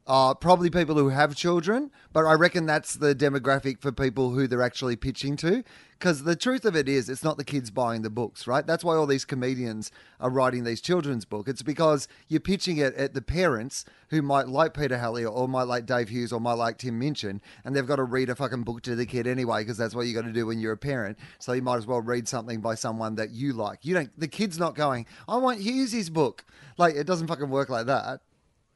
Uh, probably people who have children, but I reckon that's the demographic for people who they're actually pitching to. Because the truth of it is, it's not the kids buying the books, right? That's why all these comedians are writing these children's books. It's because you're pitching it at the parents who might like Peter Helliar or might like Dave Hughes or might like Tim Minchin, and they've got to read a fucking book to the kid anyway, because that's what you got to do when you're a parent. So you might as well read something by someone that you like. You don't. The kid's not going. I want Hughes' book. Like it doesn't fucking work like that.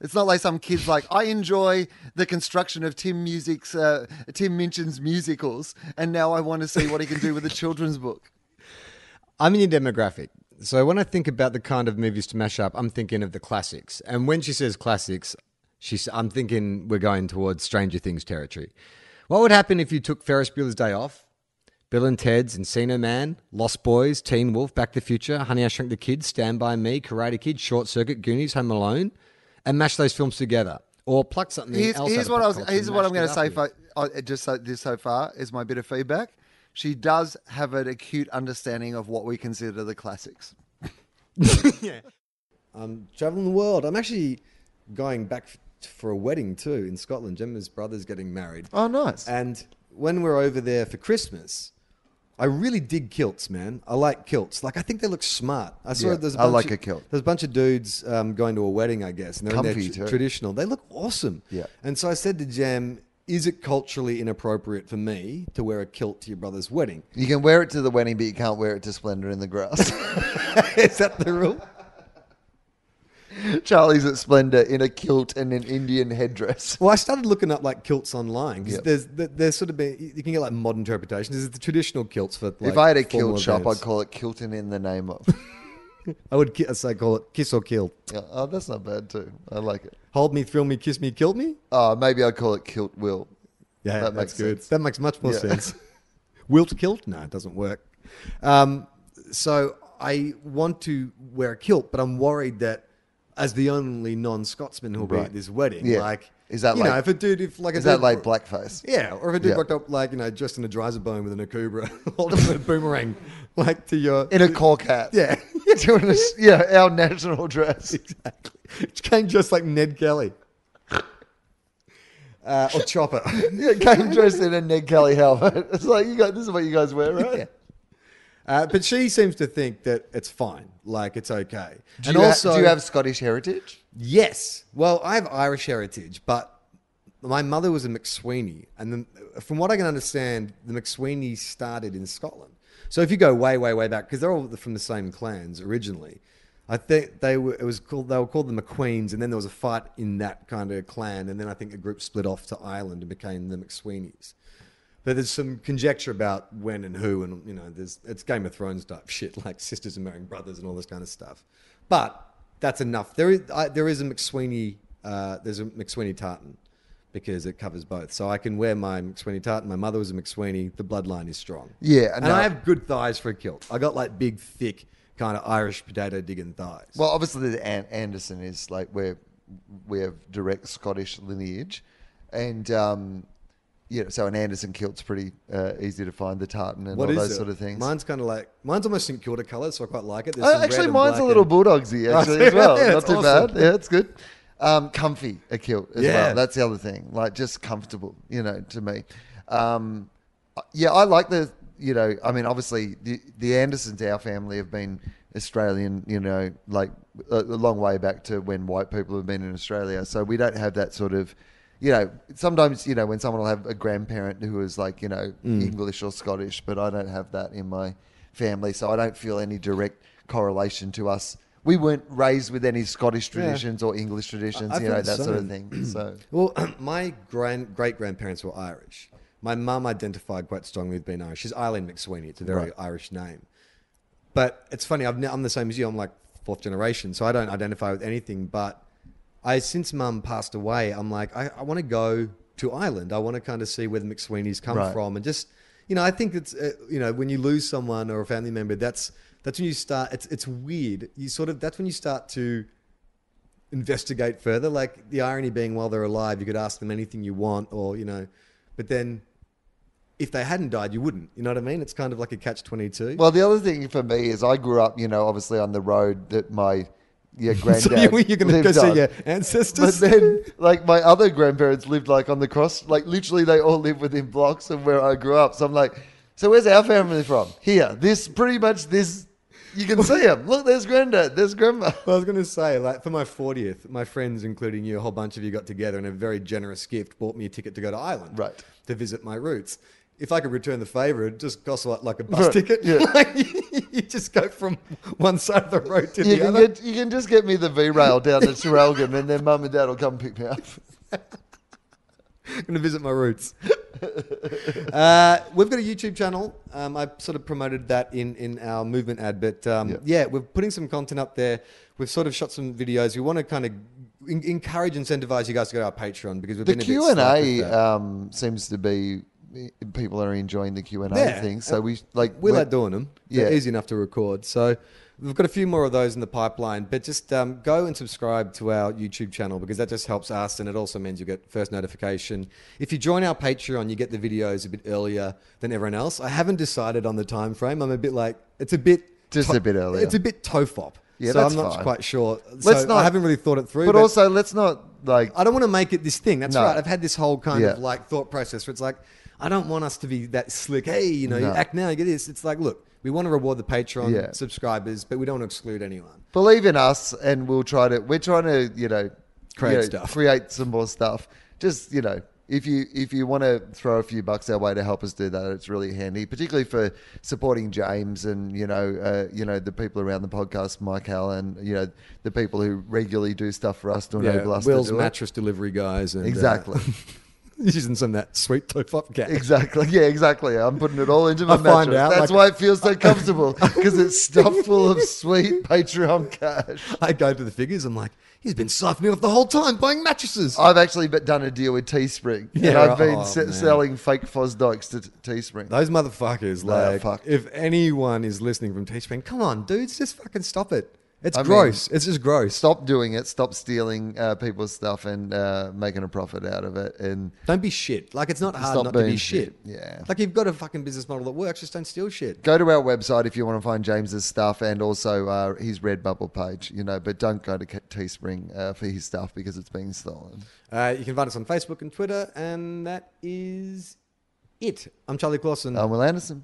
It's not like some kids like I enjoy the construction of Tim Music's uh, Tim Minchin's musicals, and now I want to see what he can do with a children's book. I'm in your demographic. So when I think about the kind of movies to mash up, I'm thinking of the classics. And when she says classics, she's, I'm thinking we're going towards Stranger Things territory. What would happen if you took Ferris Bueller's Day Off, Bill and Ted's Encino Man, Lost Boys, Teen Wolf, Back to the Future, Honey I Shrunk the Kids, Stand By Me, Karate Kid, Short Circuit, Goonies, Home Alone, and mash those films together? Or pluck something Here's, else here's out of what I was, culture here's what i'm going to say. For, uh, just so this so far is my bit of feedback. She does have an acute understanding of what we consider the classics. yeah. I'm traveling the world. I'm actually going back for a wedding too in Scotland. Gemma's brother's getting married. Oh, nice. And when we're over there for Christmas, I really dig kilts, man. I like kilts. Like I think they look smart. I saw Yeah, there's a I bunch like of, a kilt. There's a bunch of dudes um, going to a wedding, I guess, and they're in Comfy, their too. traditional. They look awesome. Yeah. And so I said to Gem, "Is it culturally inappropriate for me to wear a kilt to your brother's wedding?" You can wear it to the wedding, but you can't wear it to Splendour in the Grass. Is that the rule? Charlie's at Splendour in a kilt and an Indian headdress. Well, I started looking up like kilts online because Yep. there's there's sort of been, you can get like modern interpretations. There's the traditional kilts for. Like, if I had a formal kilt shop. I'd call it Kilton in the name of. I would ki- say call it kiss or kill. Oh, that's not bad too. I like it. Hold me, thrill me, kiss me, kill me. Oh, maybe I'd call it Kilt Will. Yeah, That that's makes good. sense. That makes much more Yeah. sense. Wilt kilt? No, it doesn't work. Um, so I want to wear a kilt, but I'm worried that as the only non-Scotsman who'll be Right. at this wedding, Yeah. like Is that you know like- if a dude if like a Is that dude- like blackface? Yeah, or if a dude Yeah. rocked up like you know dressed in a Driza-Bone with an akubra, holding a boomerang, like to your In a cork hat. yeah, Doing a, yeah, our national dress. exactly. Came just like Ned Kelly. Uh, or Chopper. Yeah, came dressed in a Ned Kelly helmet. It's like you guys. This is what you guys wear, right? Uh, but she seems to think that it's fine, like it's okay. Do, and you ha- also, do you have Scottish heritage? yes. Well, I have Irish heritage, but my mother was a McSweeney, and then, from what I can understand, the McSweeney started in Scotland. So if you go way, way, way back, because they're all from the same clans originally, I think they were. It was called. They were called the McQueens, and then there was a fight in that kind of clan, and then I think a group split off to Ireland and became the McSweeneys. But there's some conjecture about when and who, and you know, there's it's Game of Thrones type shit, like sisters and marrying brothers and all this kind of stuff. But that's enough. There is I, there is a McSweeney. Uh, there's a McSweeney tartan because it covers both. So I can wear my McSweeney tartan. My mother was a McSweeney. The bloodline is strong. Yeah, and no. I have good thighs for a kilt. I got like big, thick, kind of Irish potato digging thighs. Well, obviously, the An- Anderson is like where we have direct Scottish lineage, and um, yeah, so an Anderson kilt's pretty uh, easy to find. The tartan and what all is those it? sort of things. Mine's kind of like mine's almost St Kilda colour, so I quite like it. There's Uh, some actually, red and mine's a little and- bulldogsy actually as well. yeah, Not it's too awesome. bad. Yeah, it's good. Um, comfy a kilt as Yeah. well. That's the other thing. Like just comfortable, you know, to me. Um, yeah, I like the. You know, I mean, obviously, the, the Andersons, our family, have been Australian. You know, like a, a long way back to when white people have been in Australia. So we don't have that sort of. You know, sometimes you know when someone will have a grandparent who is like you know mm. English or Scottish, but I don't have that in my family, so I don't feel any direct correlation to us. We weren't raised with any Scottish traditions or English traditions, I you know, that so. sort of thing. So Well, my grand great grandparents were Irish. My mum identified quite strongly with being Irish. She's Eileen McSweeney. It's a very Right. Irish name. But it's funny. I've, I'm the same as you. I'm like fourth generation, so I don't identify with anything. But I, since mum passed away, I'm like, I, I want to go to Ireland. I want to kind of see where the McSweeneys come Right. from, and just, you know, I think it's, uh, you know, when you lose someone or a family member, that's that's when you start. It's it's weird. You sort of that's when you start to investigate further. Like the irony being, while they're alive, you could ask them anything you want, or you know, but then if they hadn't died, you wouldn't. You know what I mean? It's kind of like a catch twenty two. Well, the other thing for me is I grew up, you know, obviously on the road that my your granddad. So you, you're going to go lived see your But ancestors? then, like my other grandparents lived like on the cross, like literally they all live within blocks of where I grew up. So I'm like, so where's our family from? Here, this pretty much this. You can see them. Look, there's granddad. There's grandma. Well, I was going to say, like, for my 40th, my friends, including you, a whole bunch of you got together and a very generous gift bought me a ticket to go to Ireland. Right. To visit my roots. If I could return the favour, it just costs like, like a bus Right, ticket. yeah. Like, you just go from one side of the road to You the other. get you can just get me the V rail down to Traralgon, and then mum and dad will come pick me up. I'm going to visit my roots. uh, we've got a YouTube channel. Um, I sort of promoted that in, in our movement ad, but um, Yeah. yeah, we're putting some content up there. We've sort of shot some videos. We want to kind of en- encourage, incentivize you guys to go to our Patreon because we've The been a bit q&a um, seems to be people are enjoying the Q and A Yeah. thing. So we like we we're- like doing them. They're Yeah. easy enough to record. So we've got a few more of those in the pipeline. But just um, go and subscribe to our YouTube channel because that just helps us, and it also means you get first notification. If you join our Patreon, you get the videos a bit earlier than everyone else. I haven't decided on the time frame. I'm a bit like it's a bit Just a bit earlier. It's a bit tofop. Yeah, so that's I'm not fine. quite sure. Let's so I haven't really thought it through. But also, let's not like I don't want to make it this thing. That's No. right. I've had this whole kind Yeah. of like thought process where it's like, I don't want us to be that slick. Hey, you know, you No. act now, you get this. It's like, look, we want to reward the Patreon Yeah. subscribers, but we don't want to exclude anyone. believe in us, and we'll try to. We're trying to, you know, Create you know, stuff. create some more stuff. Just you know, if you if you want to throw a few bucks our way to help us do that, it's really handy, particularly for supporting James and you know, uh, you know, the people around the podcast, Mike Allen, you know, the people who regularly do stuff for us to enable us Wil's to do it. mattress delivery guys. And, uh, Exactly. using some of that sweet tofop cat. Exactly. Yeah, exactly. I'm putting it all into my I find out, That's like- why it feels so comfortable because it's stuffed full of sweet Patreon cash. I go to the figures. I'm like, he's been siphoning off the whole time buying mattresses. I've actually done a deal with Teespring, and Yeah, I've been oh, se- selling fake Fosdikes to Teespring. Those motherfuckers, Nah, like, fuck. if anyone is listening from Teespring, come on, dudes, just fucking stop it. It's I mean, gross. it's just gross. Stop doing it. Stop stealing uh, people's stuff and uh, making a profit out of it. And Don't be shit. Like it's not hard not to be shit. shit. Yeah. Like you've got a fucking business model that works. Just don't steal shit. go to our website if you want to find James's stuff and also uh, his Redbubble page. You know, but don't go to Teespring uh, for his stuff because it's being stolen. Uh, you can find us on Facebook and Twitter, and that is it. I'm Charlie Clausen. Um, Wil Anderson.